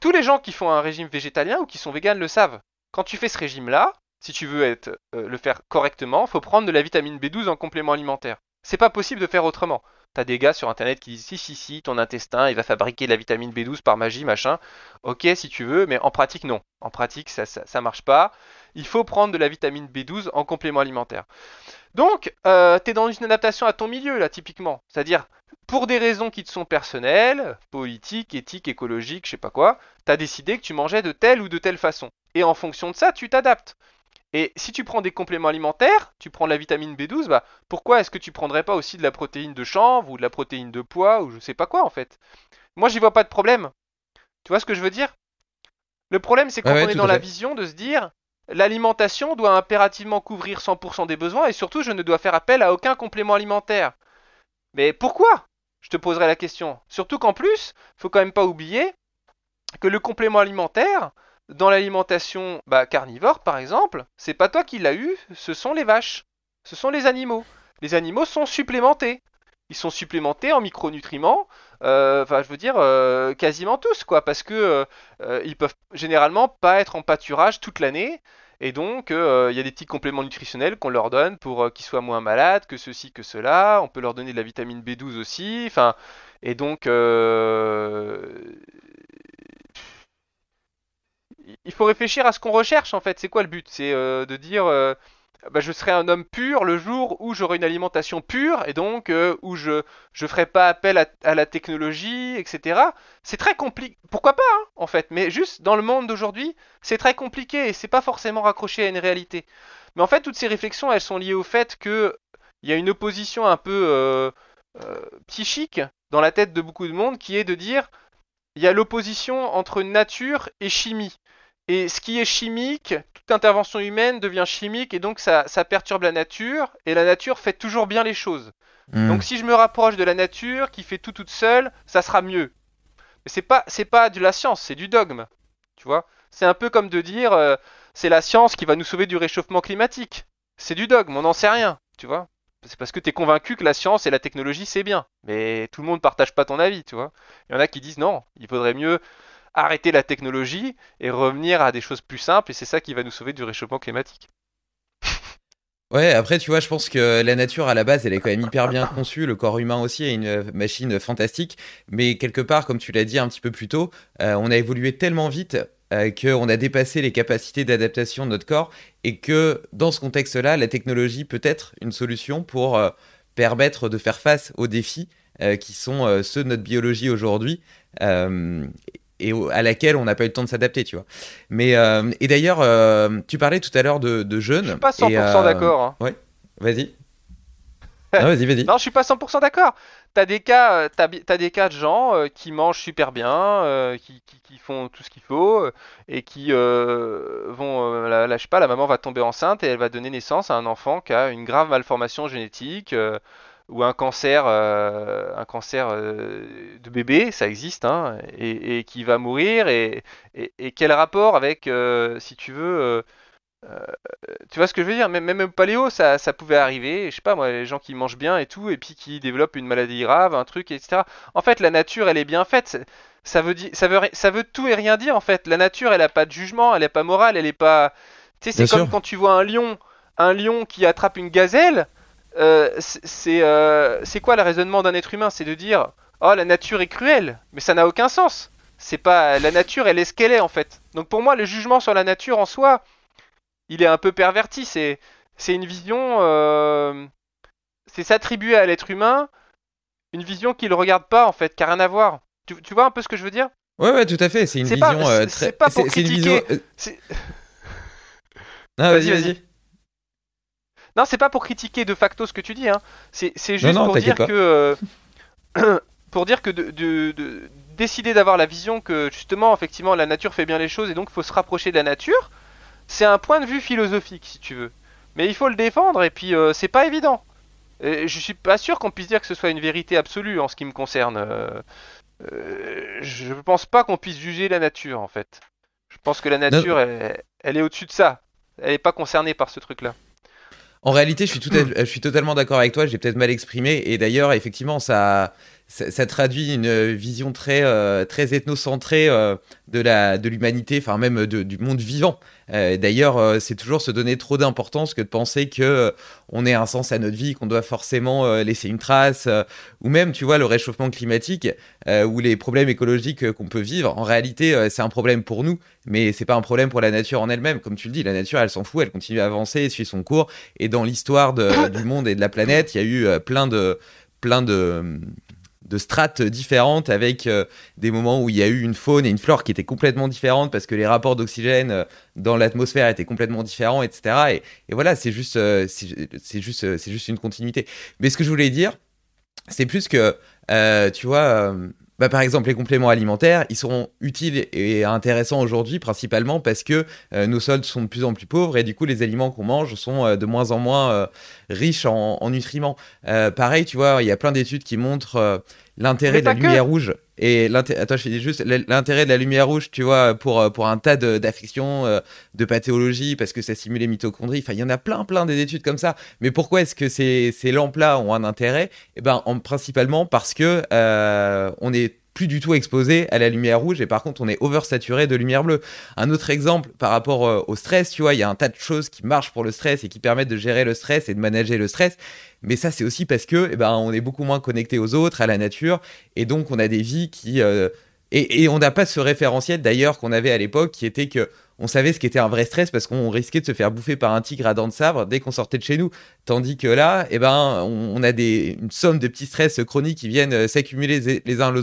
tous les gens qui font un régime végétalien ou qui sont véganes le savent. Quand tu fais ce régime-là, si tu veux euh, le faire correctement, faut prendre de la vitamine B12 en complément alimentaire. C'est pas possible de faire autrement. T'as des gars sur internet qui disent si si si ton intestin il va fabriquer de la vitamine B12 par magie machin. Ok si tu veux, mais en pratique non. En pratique ça, ça, marche pas. Il faut prendre de la vitamine B12 en complément alimentaire. Donc euh, tu es dans une adaptation à ton milieu là typiquement. C'est-à-dire pour des raisons qui te sont personnelles, politiques, éthiques, écologiques, je sais pas quoi, tu as décidé que tu mangeais de telle ou de telle façon. Et en fonction de ça, tu t'adaptes. Et si tu prends des compléments alimentaires, tu prends de la vitamine B12, bah pourquoi est-ce que tu prendrais pas aussi de la protéine de chanvre ou de la protéine de pois ou je sais pas quoi en fait? Moi j'y vois pas de problème. Tu vois ce que je veux dire? Le problème c'est quand on est dans la vision de se dire l'alimentation doit impérativement couvrir 100% des besoins et surtout je ne dois faire appel à aucun complément alimentaire. Mais pourquoi? Je te poserai la question. Surtout qu'en plus, faut quand même pas oublier que le complément alimentaire, dans l'alimentation bah, carnivore, par exemple, c'est pas toi qui l'as eu, ce sont les vaches, ce sont les animaux. Les animaux sont supplémentés. Ils sont supplémentés en micronutriments, euh, enfin je veux dire euh, quasiment tous quoi, parce que euh, ils peuvent généralement pas être en pâturage toute l'année, et donc il y a des petits compléments nutritionnels qu'on leur donne pour qu'ils soient moins malades, que ceci, que cela. On peut leur donner de la vitamine B12 aussi, enfin et donc il faut réfléchir à ce qu'on recherche en fait. C'est quoi le but? C'est de dire bah, je serai un homme pur le jour où j'aurai une alimentation pure et donc euh, où je je ferai pas appel à, la technologie, etc. C'est très compliqué. Pourquoi pas hein, en fait Mais juste dans le monde d'aujourd'hui, c'est très compliqué et c'est pas forcément raccroché à une réalité. Mais en fait, toutes ces réflexions, elles sont liées au fait que il y a une opposition un peu psychique dans la tête de beaucoup de monde qui est de dire il y a l'opposition entre nature et chimie. Et ce qui est chimique, toute intervention humaine devient chimique et donc ça, perturbe la nature et la nature fait toujours bien les choses. Hmm. Donc si je me rapproche de la nature qui fait tout toute seule, ça sera mieux. Mais c'est pas c'est pas de la science, c'est du dogme. Tu vois C'est un peu comme de dire euh, c'est la science qui va nous sauver du réchauffement climatique. C'est du dogme, on n'en sait rien, tu vois c'est parce que tu es convaincu que la science et la technologie c'est bien. Mais tout le monde ne partage pas ton avis, tu vois. Il y en a qui disent non, il faudrait mieux arrêter la technologie et revenir à des choses plus simples, et c'est ça qui va nous sauver du réchauffement climatique. Ouais, après, tu vois, je pense que la nature, à la base, elle est quand même hyper bien conçue. Le corps humain aussi est une machine fantastique. Mais quelque part, comme tu l'as dit un petit peu plus tôt, euh, on a évolué tellement vite euh, qu'on a dépassé les capacités d'adaptation de notre corps et que dans ce contexte-là, la technologie peut être une solution pour euh, permettre de faire face aux défis qui sont ceux de notre biologie aujourd'hui et à laquelle on n'a pas eu le temps de s'adapter, tu vois. Mais euh, et d'ailleurs, euh, tu parlais tout à l'heure de, de jeunes. Je suis pas 100% euh, d'accord. Hein. Ouais, vas-y. vas-y, vas-y. non, je suis pas 100% d'accord. T'as des cas, t'as, as des cas de gens qui mangent super bien, qui, qui, font tout ce qu'il faut et qui vont, je sais pas, la maman va tomber enceinte et elle va donner naissance à un enfant qui a une grave malformation génétique ou un cancer, euh, un cancer euh, de bébé, ça existe, hein, et, qui va mourir, et, quel rapport avec, euh, si tu veux, tu vois ce que je veux dire, même, même au paléo, ça, ça pouvait arriver, je sais pas moi, les gens qui mangent bien et tout, et puis qui développent une maladie grave, un truc, etc. En fait, la nature, elle est bien faite. Ça veut, dire, ça, veut, ça veut tout et rien dire en fait. La nature, elle a pas de jugement, elle est pas morale, elle est pas. Tu sais, c'est comme quand tu vois un lion, un lion qui attrape une gazelle. Euh, euh, c'est quoi le raisonnement d'un être humain? C'est de dire oh la nature est cruelle, mais ça n'a aucun sens. C'est pas la nature, elle est ce qu'elle est en fait. Donc pour moi, le jugement sur la nature en soi, il est un peu perverti. C'est une vision, euh, c'est s'attribuer à l'être humain une vision qu'il regarde pas en fait, qui a rien à voir. Tu, tu, vois un peu ce que je veux dire? Ouais ouais tout à fait. C'est une vision très. C'est pas pour critiquer. Ah, vas-y vas-y. Non, c'est pas pour critiquer de facto ce que tu dis, hein. c'est juste pour, dire que, euh, pour dire que de, décider d'avoir la vision que justement, effectivement, la nature fait bien les choses et donc il faut se rapprocher de la nature, c'est un point de vue philosophique, si tu veux. Mais il faut le défendre et puis euh, c'est pas évident. Et je suis pas sûr qu'on puisse dire que ce soit une vérité absolue en ce qui me concerne. Euh, je pense pas qu'on puisse juger la nature en fait. Je pense que la nature, elle est au-dessus de ça. Elle n'est pas concernée par ce truc-là. En réalité, je suis, tout je suis totalement d'accord avec toi. J'ai peut-être mal exprimé. Et d'ailleurs, effectivement, ça, ça, traduit une vision très, euh, très ethnocentrée euh, de de l'humanité, enfin même du monde vivant. Euh, d'ailleurs, c'est toujours se donner trop d'importance que de penser que on ait un sens à notre vie, qu'on doit forcément laisser une trace, ou même, tu vois, le réchauffement climatique ou les problèmes écologiques qu'on peut vivre. En réalité, c'est un problème pour nous, mais c'est pas un problème pour la nature en elle-même. Comme tu le dis, la nature, elle s'en fout, elle continue à avancer, suit son cours. Et dans l'histoire du monde et de la planète, il y a eu plein de plein de de strates différentes avec euh, des moments où il y a eu une faune et une flore qui étaient complètement différentes parce que les rapports d'oxygène euh, dans l'atmosphère étaient complètement différents, etc. Et, voilà, c'est juste, euh, c'est juste, c'est juste une continuité. Mais ce que je voulais dire, c'est plus que, tu vois, bah, par exemple, les compléments alimentaires, ils seront utiles et intéressants aujourd'hui principalement parce que euh, nos sols sont de plus en plus pauvres et du coup, les aliments qu'on mange sont euh, de moins en moins euh, riches en, nutriments. pareil, tu vois, il y a plein d'études qui montrent l'intérêt de la lumière rouge et attends, je dis juste l'intérêt de la lumière rouge, tu vois, pour, pour un tas d'affections, de, pathologies, parce que ça simule les mitochondries. Enfin, il y en a plein, plein d'études comme ça. Mais pourquoi est-ce que ces, ces lampes-là ont un intérêt? Eh ben, principalement parce que on est plus du tout exposé à la lumière rouge et par contre on est oversaturé de lumière bleue. Un autre exemple par rapport euh, au stress, tu vois, il y a un tas de choses qui marchent pour le stress et qui permettent de gérer le stress et de manager le stress. Mais ça c'est aussi parce que eh ben, on est beaucoup moins connecté aux autres, à la nature et donc on a des vies qui... Euh, et, et, on n'a pas ce référentiel d'ailleurs qu'on avait à l'époque qui était que on savait ce qu'était un vrai stress parce qu'on risquait de se faire bouffer par un tigre à dents de sabre dès qu'on sortait de chez nous. Tandis que là, eh ben, on, a des, une somme de petits stress chroniques qui viennent euh, s'accumuler les, uns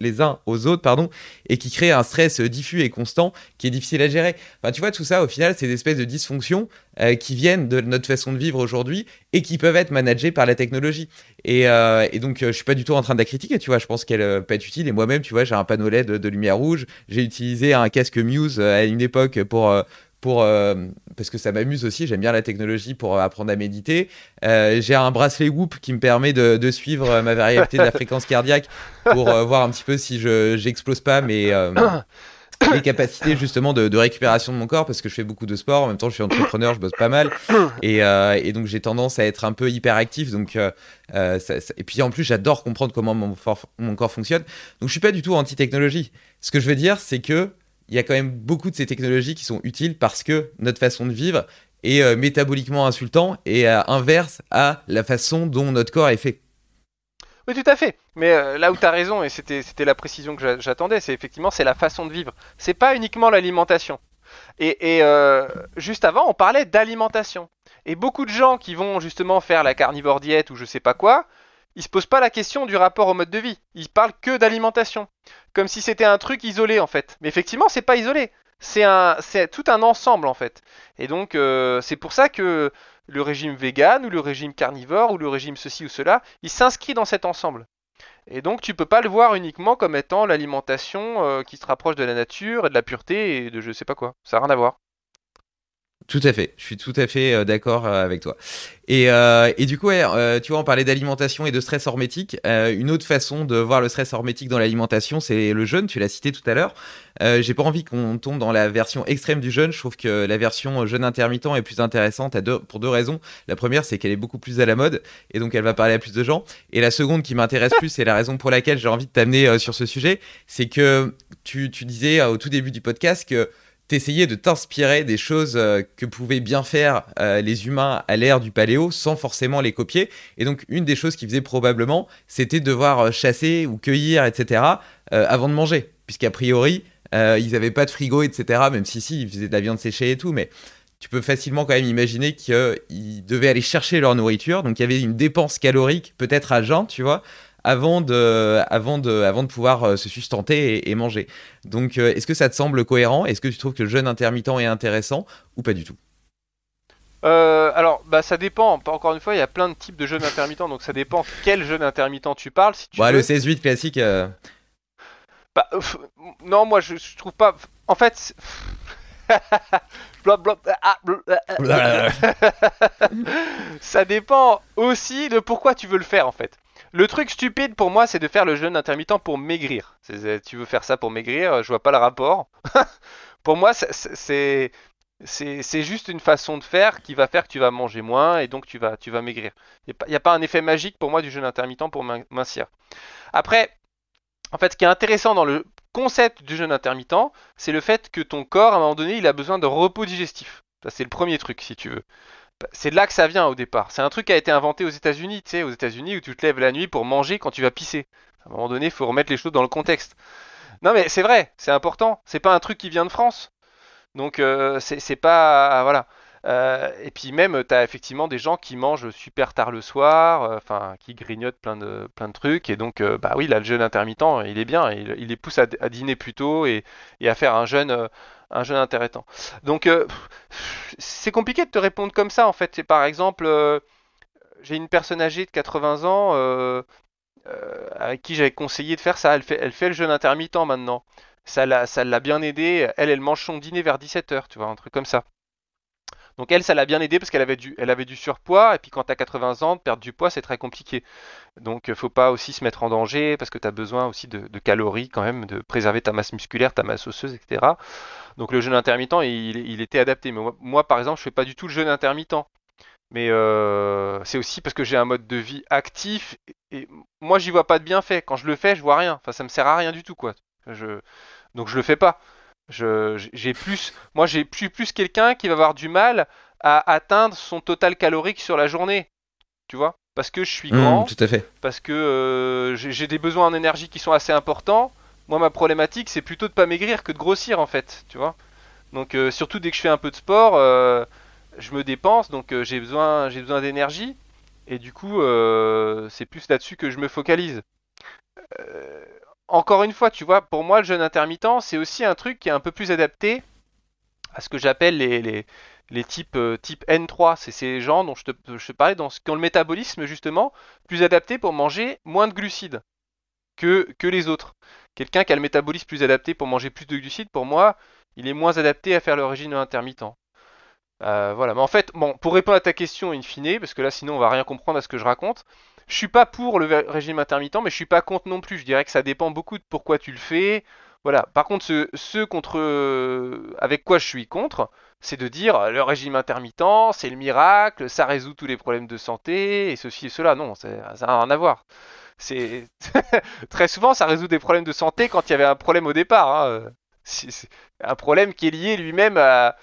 les aux autres pardon, et qui créent un stress diffus et constant qui est difficile à gérer. Enfin, tu vois, tout ça, au final, c'est des espèces de dysfonctions euh, qui viennent de notre façon de vivre aujourd'hui et qui peuvent être managées par la technologie. Et, euh, donc, je suis pas du tout en train de la critiquer, tu vois, je pense qu'elle peut être utile. Et moi-même, tu vois, j'ai un panneau LED de, de lumière rouge, j'ai utilisé un casque Muse à une époque pour pour, euh, parce que ça m'amuse aussi, j'aime bien la technologie pour euh, apprendre à méditer. Euh, j'ai un bracelet Whoop qui me permet de, suivre ma variabilité de la fréquence cardiaque pour voir un petit peu si je j'explose pas mes, les capacités justement de, récupération de mon corps parce que je fais beaucoup de sport. En même temps, je suis entrepreneur, je bosse pas mal et, et donc j'ai tendance à être un peu hyperactif. Donc et puis en plus, j'adore comprendre comment mon, mon corps fonctionne. Donc je suis pas du tout anti-technologie. Ce que je veux dire, c'est que il y a quand même beaucoup de ces technologies qui sont utiles parce que notre façon de vivre est euh, métaboliquement insultant et euh, inverse à la façon dont notre corps est fait. Oui, tout à fait. Mais euh, là où tu as raison, et c'était la précision que j'attendais, c'est effectivement c'est la façon de vivre. C'est pas uniquement l'alimentation. Et, et juste avant, on parlait d'alimentation. Et beaucoup de gens qui vont justement faire la carnivore diète ou je sais pas quoi, ils se posent pas la question du rapport au mode de vie. Ils parlent que d'alimentation, comme si c'était un truc isolé en fait. Mais effectivement, c'est pas isolé. C'est tout un ensemble en fait. Et donc euh, c'est pour ça que le régime vegan ou le régime carnivore ou le régime ceci ou cela, il s'inscrit dans cet ensemble. Et donc tu peux pas le voir uniquement comme étant l'alimentation euh, qui se rapproche de la nature et de la pureté et de je sais pas quoi. Ça n'a rien à voir. Tout à fait, je suis tout à fait euh, d'accord euh, avec toi. Et, euh, et, du coup, tu vois, on parlait d'alimentation et de stress hormétique. une autre façon de voir le stress hormétique dans l'alimentation, c'est le jeûne. Tu l'as cité tout à l'heure. J'ai pas envie qu'on tombe dans la version extrême du jeûne. Je trouve que la version jeûne intermittent est plus intéressante pour deux raisons. La première, c'est qu'elle est beaucoup plus à la mode et donc elle va parler à plus de gens. Et la seconde qui m'intéresse plus, c'est la raison pour laquelle j'ai envie de t'amener sur ce sujet, c'est que tu, tu disais au tout début du podcast que t'essayais de t'inspirer des choses euh, que pouvaient bien faire euh, les humains à l'ère du paléo sans forcément les copier. Et donc, une des choses qu'ils faisaient probablement, c'était devoir euh, chasser ou cueillir, etc., avant de manger. Puisqu'a priori, ils n'avaient pas de frigo, etc., même si, si, ils faisaient de la viande séchée et tout, mais tu peux facilement quand même imaginer qu'ils devaient aller chercher leur nourriture. Donc, il y avait une dépense calorique, peut-être à jeun, tu vois, avant de, avant de, avant de pouvoir euh, se sustenter et, manger. Donc, euh, est-ce que ça te semble cohérent? Est-ce que tu trouves que le jeûne intermittent est intéressant ou pas du tout? Euh, alors, bah, ça dépend. Encore une fois, il y a plein de types de jeûnes intermittents, donc ça dépend quel jeûne intermittent tu parles. Si tu le 16-8 classique. Bah, non, moi je, je, trouve pas. En fait. ça dépend aussi de pourquoi tu veux le faire en fait. Le truc stupide pour moi, c'est de faire le jeûne intermittent pour maigrir. Tu veux faire ça pour maigrir, je vois pas le rapport. pour moi, c'est juste une façon de faire qui va faire que tu vas manger moins et donc tu vas, tu vas maigrir. Il n'y a, pas un effet magique pour moi du jeûne intermittent pour mincir. Après, en fait, ce qui est intéressant dans le concept du jeûne intermittent, c'est le fait que ton corps, à un moment donné, il a besoin de repos digestif. C'est le premier truc, si tu veux c'est de là que ça vient au départ. C'est un truc qui a été inventé aux États-Unis, tu sais, aux États-Unis où tu te lèves la nuit pour manger quand tu vas pisser. À un moment donné, il faut remettre les choses dans le contexte. Non, mais c'est vrai, c'est important. C'est pas un truc qui vient de France. Donc, euh, c'est pas. Voilà. Euh, et puis même, tu as effectivement des gens qui mangent super tard le soir, euh, enfin, qui grignotent plein de, plein de trucs. Et donc, bah oui, là, le jeûne intermittent, il est bien. Il, les pousse à, dîner plus tôt et à faire un jeûne un jeune intéressant. Donc euh, c'est compliqué de te répondre comme ça en fait. Par exemple, euh, j'ai une personne âgée de 80 ans euh, avec qui j'avais conseillé de faire ça. Elle fait, elle fait le jeûne intermittent maintenant. Ça l'a, ça l'a bien aidé. Elle, elle mange son dîner vers 17h, tu vois, un truc comme ça. Donc elle, ça l'a bien aidé parce qu'elle avait du, elle avait du surpoids et puis quand tu as 80 ans, perdre du poids, c'est très compliqué. Donc euh, faut pas aussi se mettre en danger parce que tu as besoin aussi de, calories quand même, de préserver ta masse musculaire, ta masse osseuse, etc. Donc le jeûne intermittent, il, était adapté. Mais moi, par exemple, je fais pas du tout le jeûne intermittent. Mais euh, c'est aussi parce que j'ai un mode de vie actif et, moi j'y vois pas de bienfait. Quand je le fais, je vois rien. Enfin, ça me sert à rien du tout quoi. Je... Donc je le fais pas. J'ai plus, moi j'ai plus, plus quelqu'un qui va avoir du mal à atteindre son total calorique sur la journée. Tu vois? Parce que je suis mmh, grand. tout à fait. Parce que euh, j'ai des besoins en énergie qui sont assez importants. Moi, ma problématique, c'est plutôt de pas maigrir que de grossir en fait. Tu vois? Donc euh, surtout dès que je fais un peu de sport je me dépense, donc euh, j'ai besoin, j'ai besoin d'énergie, et du coup, euh, c'est plus là-dessus que je me focalise. Euh, encore une fois, tu vois, pour moi, le jeûne intermittent, c'est aussi un truc qui est un peu plus adapté à ce que j'appelle les, types type N3. C'est ces gens dont je te, parlais, dans, qui ont le métabolisme justement plus adapté pour manger moins de glucides que, que les autres. Quelqu'un qui a le métabolisme plus adapté pour manger plus de glucides, pour moi, il est moins adapté à faire le régime intermittent. Euh, voilà, mais en fait, bon, pour répondre à ta question in fine, parce que là sinon on va rien comprendre à ce que je raconte, je suis pas pour le régime intermittent, mais je suis pas contre non plus. Je dirais que ça dépend beaucoup de pourquoi tu le fais. Voilà. Par contre, ce, contre, euh, avec quoi je suis contre, c'est de dire le régime intermittent, c'est le miracle, ça résout tous les problèmes de santé et ceci et cela. Non, ça n'a rien à voir. C'est très souvent ça résout des problèmes de santé quand il y avait un problème au départ. Hein. Un problème qui est lié lui-même à,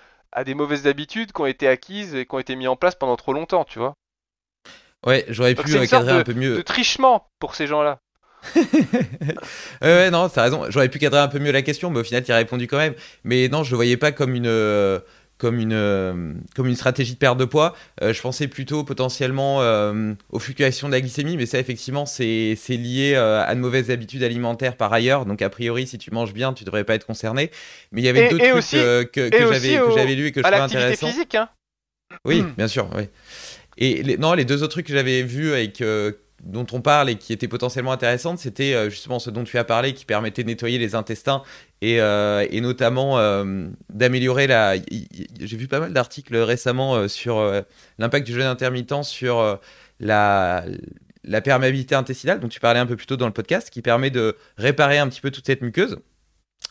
des mauvaises habitudes qui ont été acquises et qui ont été mis en place pendant trop longtemps, tu vois. Ouais, j'aurais pu cadrer un peu mieux. De trichement pour ces gens-là. ouais, non, t'as raison. J'aurais pu cadrer un peu mieux la question, mais au final, tu as répondu quand même. Mais non, je le voyais pas comme une. Euh, comme une, euh, comme une stratégie de perte de poids. Euh, je pensais plutôt potentiellement aux fluctuations de la glycémie, mais ça, effectivement, c'est lié à de mauvaises habitudes alimentaires par ailleurs. Donc, a priori, si tu manges bien, tu devrais pas être concerné. Mais il y avait d'autres trucs aussi, que, que j'avais lus et que je trouvais intéressants. physique, hein Oui, bien sûr, oui. Et les, non, les deux autres trucs que j'avais vus avec dont on parle et qui était potentiellement intéressante, c'était euh, justement ce dont tu as parlé, qui permettait de nettoyer les intestins et, euh, notamment euh, d'améliorer la. J'ai vu pas mal d'articles récemment sur l'impact du jeûne intermittent sur la, la perméabilité intestinale, dont tu parlais un peu plus tôt dans le podcast, qui permet de réparer un petit peu toute cette muqueuse.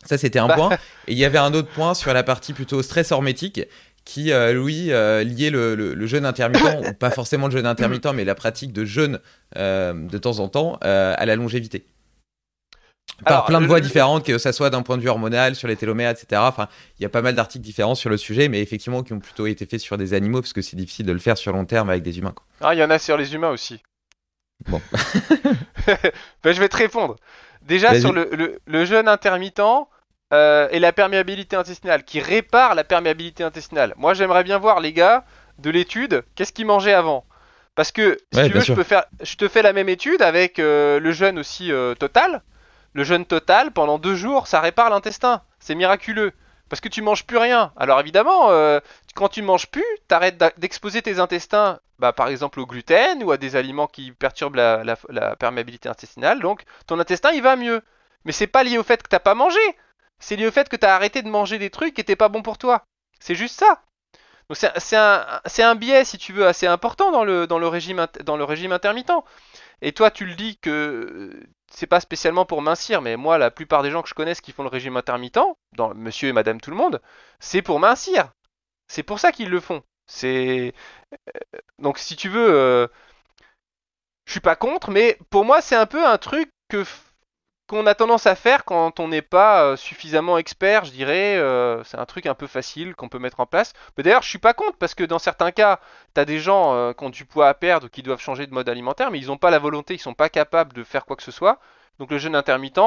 Ça, c'était un bah. point. Et il y avait un autre point sur la partie plutôt stress hormétique, qui, euh, lui, euh, liait le, jeûne intermittent, ou pas forcément le jeûne intermittent, mais la pratique de jeûne euh, de temps en temps à la longévité. Par plein de voies différentes, que ce soit d'un point de vue hormonal, sur les télomères, etc. Enfin, il y a pas mal d'articles différents sur le sujet, mais effectivement qui ont plutôt été faits sur des animaux, parce que c'est difficile de le faire sur long terme avec des humains. Ah, il y en a sur les humains aussi. Bon. ben, je vais te répondre. Déjà, sur le, le jeûne intermittent, euh, et la perméabilité intestinale, qui répare la perméabilité intestinale. Moi, j'aimerais bien voir les gars de l'étude, qu'est-ce qu'ils mangeaient avant. Parce que si tu veux, je, peux faire, je te fais la même étude avec euh, le jeûne aussi euh, total. Le jeûne total, pendant deux jours, ça répare l'intestin. C'est miraculeux. Parce que tu manges plus rien. Alors évidemment, quand tu manges plus, t'arrêtes d'exposer tes intestins, bah, par exemple au gluten ou à des aliments qui perturbent la, la perméabilité intestinale. Donc ton intestin, il va mieux. Mais c'est pas lié au fait que t'as pas mangé c'est lié au fait que tu as arrêté de manger des trucs qui étaient pas bons pour toi. C'est juste ça. Donc c'est un, biais, si tu veux, assez important dans le, régime, intermittent. Et toi, tu le dis que c'est pas spécialement pour mincir, mais moi, la plupart des gens que je connaisse qui font le régime intermittent, dans monsieur et madame tout le monde, c'est pour mincir. C'est pour ça qu'ils le font. C'est euh, donc si tu veux, euh, je suis pas contre, mais pour moi, c'est un peu un truc que qu'on a tendance à faire quand on n'est pas euh, suffisamment expert, je dirais. Euh, c'est un truc un peu facile qu'on peut mettre en place. Mais d'ailleurs, je suis pas contre parce que dans certains cas, tu as des gens euh, qui ont du poids à perdre ou qui doivent changer de mode alimentaire, mais ils n'ont pas la volonté, ils sont pas capables de faire quoi que ce soit. Donc le jeûne intermittent,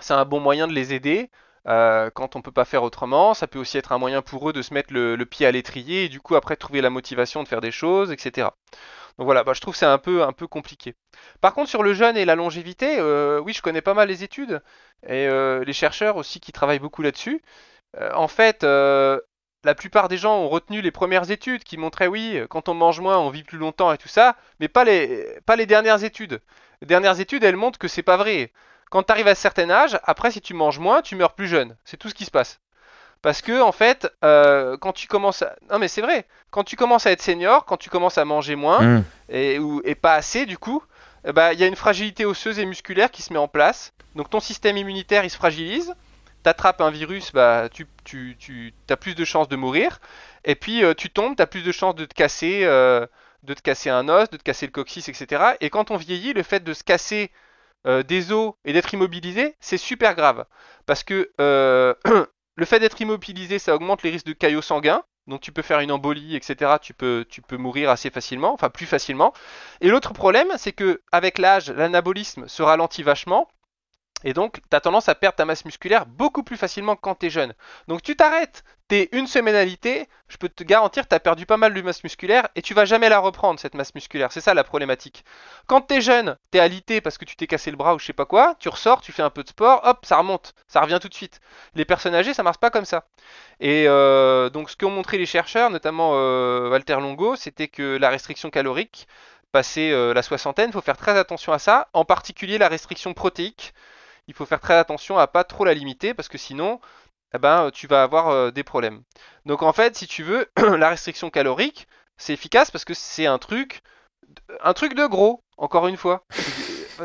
c'est un bon moyen de les aider. Quand on peut pas faire autrement, ça peut aussi être un moyen pour eux de se mettre le, pied à l'étrier et du coup après trouver la motivation de faire des choses, etc. Donc voilà, bah, je trouve c'est un peu, un peu compliqué. Par contre, sur le jeûne et la longévité, euh, oui, je connais pas mal les études et euh, les chercheurs aussi qui travaillent beaucoup là-dessus. Euh, en fait, la plupart des gens ont retenu les premières études qui montraient, oui, quand on mange moins, on vit plus longtemps et tout ça, mais pas les, pas les dernières études. Les dernières études, elles montrent que c'est pas vrai. Quand tu arrives à un certain âge, après, si tu manges moins, tu meurs plus jeune. C'est tout ce qui se passe. Parce que en fait, euh, quand tu commences à... Non mais c'est vrai, quand tu commences à être senior, quand tu commences à manger moins, Mmh. et, ou, et pas assez du coup, eh ben, il y a une fragilité osseuse et musculaire qui se met en place. Donc ton système immunitaire il se fragilise. T'attrapes un virus, bah, tu, tu, tu as plus de chances de mourir. Et puis euh, tu tombes, tu as plus de chances de te casser, euh, de te casser un os, de te casser le coccyx, etc. Et quand on vieillit, le fait de se casser euh, des os et d'être immobilisé, c'est super grave. Parce que euh, le fait d'être immobilisé, ça augmente les risques de caillots sanguins. Donc tu peux faire une embolie, etc. Tu peux, tu peux mourir assez facilement, enfin plus facilement. Et l'autre problème, c'est que avec l'âge, l'anabolisme se ralentit vachement. Et donc, tu as tendance à perdre ta masse musculaire beaucoup plus facilement quand tu jeune. Donc, tu t'arrêtes, tu es une semaine alité, je peux te garantir que tu perdu pas mal de masse musculaire et tu vas jamais la reprendre, cette masse musculaire. C'est ça la problématique. Quand tu es jeune, tu es alité parce que tu t'es cassé le bras ou je sais pas quoi, tu ressors, tu fais un peu de sport, hop, ça remonte, ça revient tout de suite. Les personnes âgées, ça marche pas comme ça. Et euh, donc, ce qu'ont montré les chercheurs, notamment euh, Walter Longo, c'était que la restriction calorique, passé euh, la soixantaine, il faut faire très attention à ça, en particulier la restriction protéique il faut faire très attention à pas trop la limiter parce que sinon eh ben, tu vas avoir euh, des problèmes. Donc en fait, si tu veux, la restriction calorique, c'est efficace parce que c'est un truc un truc de gros, encore une fois.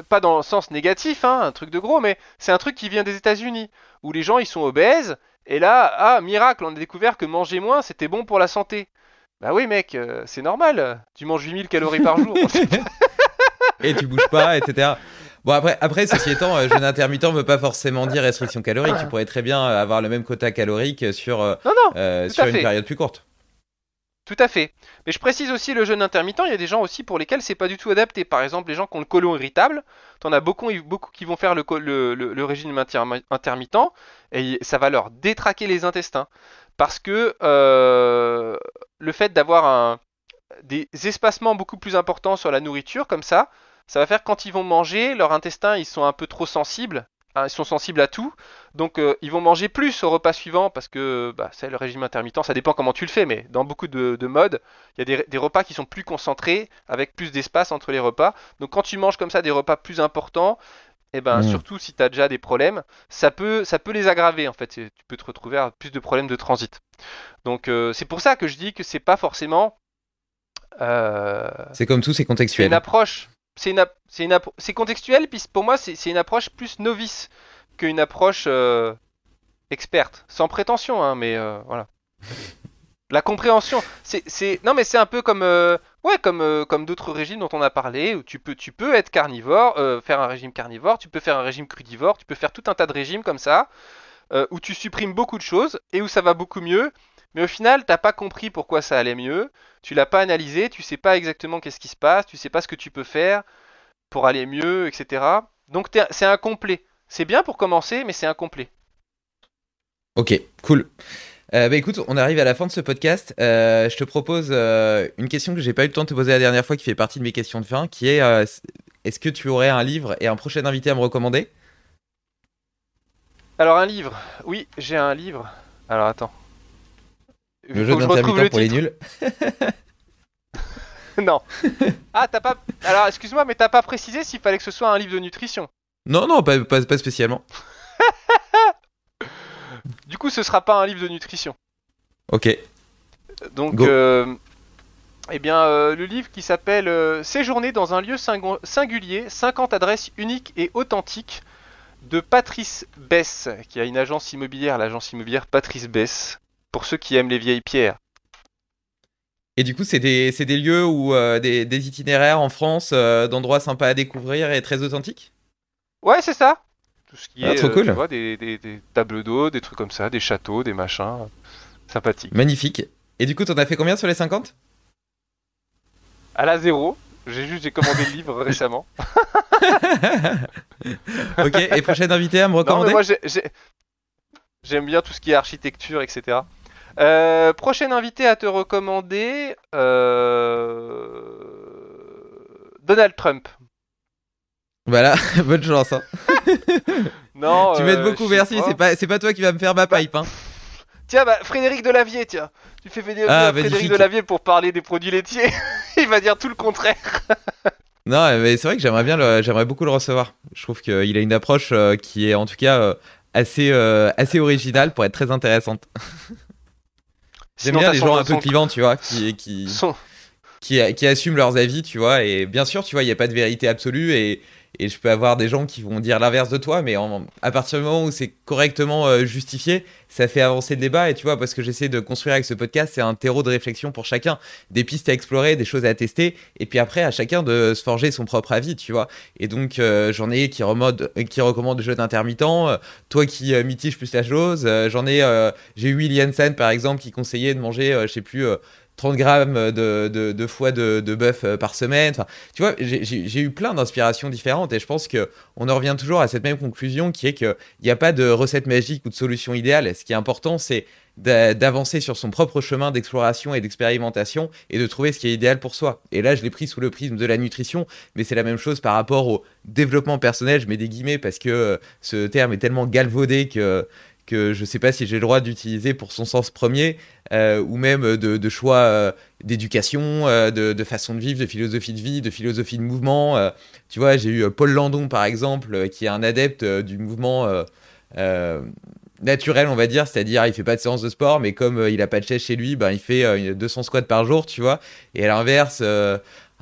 pas dans le sens négatif, hein, un truc de gros, mais c'est un truc qui vient des États-Unis où les gens ils sont obèses et là, ah miracle, on a découvert que manger moins c'était bon pour la santé. Bah oui mec, euh, c'est normal, tu manges 8000 calories par jour. Et tu bouges pas, etc. Bon après, après ceci étant, euh, jeûne intermittent ne veut pas forcément dire restriction calorique. Tu pourrais très bien euh, avoir le même quota calorique sur, euh, non non, euh, tout sur à une fait. période plus courte. Tout à fait. Mais je précise aussi le jeûne intermittent, il y a des gens aussi pour lesquels c'est pas du tout adapté. Par exemple, les gens qui ont le côlon irritable, t'en as beaucoup, beaucoup qui vont faire le, le, le- le régime intermi- intermittent et ça va leur détraquer les intestins. Parce que euh, le fait d'avoir des espacements beaucoup plus importants sur la nourriture, comme ça, ça va faire quand ils vont manger, leurs intestins ils sont un peu trop sensibles. hein, Ils sont sensibles à tout, donc euh, ils vont manger plus au repas suivant parce que bah, c'est le régime intermittent, ça dépend comment tu le fais, mais dans beaucoup de, de modes, il y a des, des repas qui sont plus concentrés, avec plus d'espace entre les repas. Donc quand tu manges comme ça des repas plus importants, et ben Mm. surtout si tu as déjà des problèmes, ça peut, ça peut les aggraver en fait. Tu peux te retrouver à plus de problèmes de transit. Donc euh, c'est pour ça que je dis que c'est pas forcément. euh, C'est comme tout, c'est c'est contextuel. une approche. C'est contextuel, puis pour moi, c'est une approche plus novice qu'une approche euh, experte. Sans prétention, hein, mais euh, voilà. La compréhension, c'est, non mais c'est un peu comme, euh, ouais, comme, comme d'autres régimes dont on a parlé, où tu peux, tu peux être carnivore, faire un régime carnivore, tu peux faire un régime crudivore, tu peux faire tout un tas de régimes comme ça, où tu supprimes beaucoup de choses et où ça va beaucoup mieux, mais au final, t'as pas compris pourquoi ça allait mieux, tu l'as pas analysé, tu sais pas exactement qu'est-ce qui se passe, tu sais pas ce que tu peux faire pour aller mieux, etc. Donc t'es- c'est incomplet. C'est bien pour commencer, mais c'est incomplet. Ok, cool. Euh, bah écoute, on arrive à la fin de ce podcast. Euh, je te propose euh, une question que j'ai pas eu le temps de te poser la dernière fois, qui fait partie de mes questions de fin, qui est est-ce que tu aurais un livre et un prochain invité à me recommander? Alors un livre. Oui, j'ai un livre. Alors attends. Le jeu je d'intermittent le pour les titre. nuls. non. Ah, t'as pas. Alors excuse-moi, mais t'as pas précisé s'il fallait que ce soit un livre de nutrition. Non, non, pas, pas, pas spécialement. Du coup, ce sera pas un livre de nutrition. Ok. Donc, Go. euh, eh bien, euh, le livre qui s'appelle euh, Séjourner dans un lieu singu- singulier, 50 adresses uniques et authentiques de Patrice Bess, qui a une agence immobilière, l'agence immobilière Patrice Bess, pour ceux qui aiment les vieilles pierres. Et du coup, c'est des, des lieux ou euh, des, des itinéraires en France, euh, d'endroits sympas à découvrir et très authentiques? Ouais, c'est ça. Tout ce qui Ah, est, trop euh, cool. tu vois, des, des- des tables d'eau, des trucs comme ça, des châteaux, des machins. Sympathiques. Magnifique. Et du coup, t'en as fait combien sur les 50 À la zéro, j'ai juste j'ai commandé le livre récemment. Ok, et prochain invité à me Non, mais recommander? moi j'ai- j'ai- j'aime bien tout ce qui est architecture, etc. Euh, prochain invité à te recommander euh, Donald Trump. Voilà, bonne chance. hein. Non. tu euh, m'aides beaucoup, je sais merci. C'est pas, c'est pas toi qui va me faire ma Bah, pipe. Hein. Tiens, bah, Frédéric Delavier, tiens. Tu fais venir Ah, Frédéric magnifique. Delavier pour parler des produits laitiers. Il va dire tout le contraire. Non, mais c'est vrai que j'aimerais bien, le- j'aimerais beaucoup le recevoir. Je trouve qu'il a une approche euh, qui est en tout cas euh, assez, euh, assez originale pour être très intéressante. J'aime bien les gens un peu clivants, tu vois, qui, qui, qui, qui assument leurs avis, tu vois. Et bien sûr, tu vois, il n'y a pas de vérité absolue et, et je peux avoir des gens qui vont dire l'inverse de toi, mais à partir du moment où c'est correctement euh, justifié, ça fait avancer le débat. Et tu vois, parce que j'essaie de construire avec ce podcast, c'est un terreau de réflexion pour chacun, des pistes à explorer, des choses à tester, et puis après, à chacun de se forger son propre avis, tu vois. Et donc, euh, j'en ai qui, remode, qui recommandent le jeu d'intermittent, euh, toi qui euh, mitige plus la chose, euh, j'en ai, euh, j'ai eu William Sen par exemple qui conseillait de manger, euh, je sais plus. Euh, 30 grammes de, foie de, bœuf euh, par semaine. Tu vois, j'ai- eu plein d'inspirations différentes et je pense que on en revient toujours à cette même conclusion qui est qu'il n'y a pas de recette magique ou de solution idéale. Ce qui est important, c'est d'a- d'avancer sur son propre chemin d'exploration et d'expérimentation et de trouver ce qui est idéal pour soi. Et là, je l'ai pris sous le prisme de la nutrition, mais c'est la même chose par rapport au développement personnel. Je mets des guillemets parce que euh, ce terme est tellement galvaudé que que je sais pas si j'ai le droit d'utiliser pour son sens premier, euh, ou même de, choix euh, d'éducation, euh, de, façon de vivre, de philosophie de vie, de philosophie de mouvement. tu vois, j'ai eu Paul Landon, par exemple, qui est un adepte du mouvement naturel, on va dire, c'est-à-dire il fait pas de séance de sport, mais comme il a pas de chaise chez lui, ben, il fait euh, 200 squats par jour, tu vois. Et à l'inverse,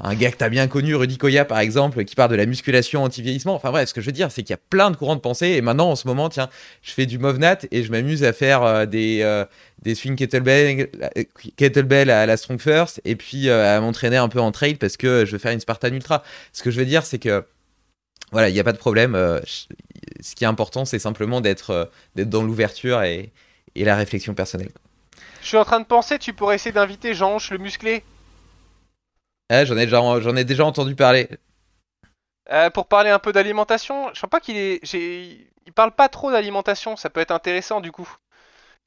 un gars que t'as bien connu, Rudy Koya, par exemple, qui parle de la musculation anti-vieillissement. Enfin bref, ce que je veux dire, c'est qu'il y a plein de courants de pensée. Et maintenant, en ce moment, tiens, je fais du Movnat et je m'amuse à faire euh, des, euh, des kettlebell, euh, kettlebell à la Strong First et puis euh, à m'entraîner un peu en trail parce que je veux faire une Spartan Ultra. Ce que je veux dire, c'est que voilà, il n'y a pas de problème. ce qui est important, c'est simplement d'être dans l'ouverture et, la réflexion personnelle. Je suis en train de penser, tu pourrais essayer d'inviter Jean-Ange le musclé Ah, j'en ai déjà j'en ai déjà entendu parler. Euh, pour parler un peu d'alimentation. Je sens pas qu'il est. j'ai- Il parle pas trop d'alimentation, ça peut être intéressant du coup.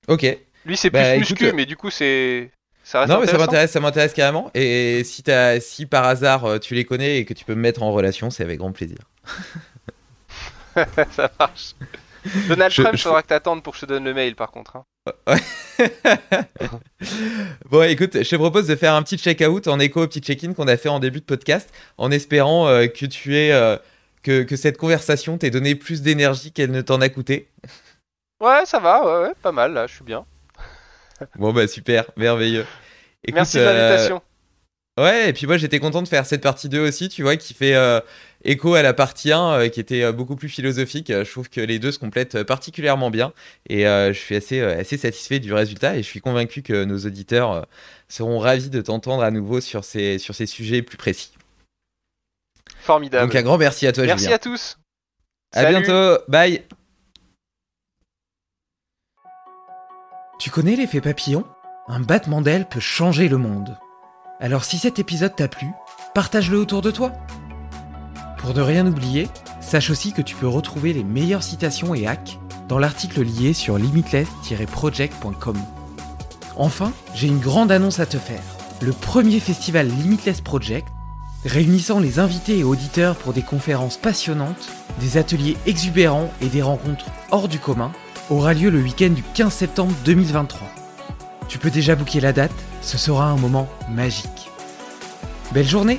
Ok. Lui c'est Bah, plus écoute, muscu, euh, mais du coup c'est. Ça reste Non, mais ça m'intéresse, ça m'intéresse carrément. Et si par hasard euh, tu les connais et que tu peux me mettre en relation, c'est avec grand plaisir. ça marche. Donald Je- Trump, je- faudra que t'attendes pour que je te donne le mail par contre. hein. bon, écoute, je te propose de faire un petit check-out en écho au petit check-in qu'on a fait en début de podcast, en espérant euh, que tu aies, euh, que, que cette conversation t'ait donné plus d'énergie qu'elle ne t'en a coûté. Ouais, ça va, ouais, ouais, pas mal là, je suis bien. Bon, bah super, merveilleux. Écoute, Merci de euh, l'invitation. Ouais, et puis moi j'étais content de faire cette partie 2 aussi, tu vois, qui fait euh, écho à la partie 1 euh, qui était euh, beaucoup plus philosophique. Euh, Je trouve que les deux se complètent particulièrement bien et je suis assez, assez satisfait du résultat et je suis convaincu que nos auditeurs seront ravis de t'entendre à nouveau sur ces, sur ces sujets plus précis. Formidable. Donc un grand merci à toi, Merci Julien. à tous. À Salut. bientôt, bye Tu connais l'effet papillon? Un battement d'aile peut changer le monde. Alors si cet épisode t'a plu, partage-le autour de toi. Pour ne rien oublier, sache aussi que tu peux retrouver les meilleures citations et hacks dans l'article lié sur limitless-project.com. Enfin, j'ai une grande annonce à te faire. Le premier festival Limitless Project, réunissant les invités et auditeurs pour des conférences passionnantes, des ateliers exubérants et des rencontres hors du commun, aura lieu le week-end du 15 septembre 2023. Tu peux déjà booker la date, ce sera un moment magique. Belle journée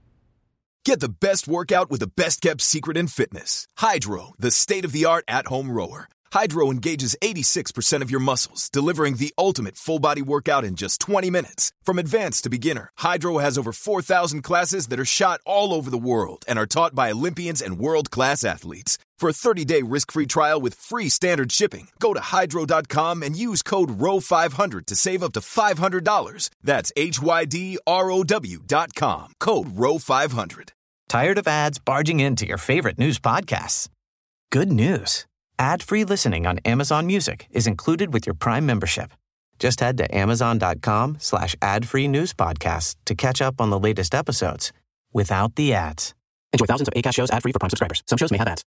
Get the best workout with the best kept secret in fitness. Hydro, the state of the art at home rower. Hydro engages 86% of your muscles, delivering the ultimate full body workout in just 20 minutes. From advanced to beginner, Hydro has over 4,000 classes that are shot all over the world and are taught by Olympians and world class athletes. For a 30 day risk free trial with free standard shipping, go to hydro.com and use code ROW500 to save up to $500. That's H Y D R O W.com. Code ROW500. Tired of ads barging into your favorite news podcasts? Good news. Ad-free listening on Amazon Music is included with your Prime membership. Just head to amazon.com slash ad-free news podcasts to catch up on the latest episodes without the ads. Enjoy thousands of ACAST shows ad-free for Prime subscribers. Some shows may have ads.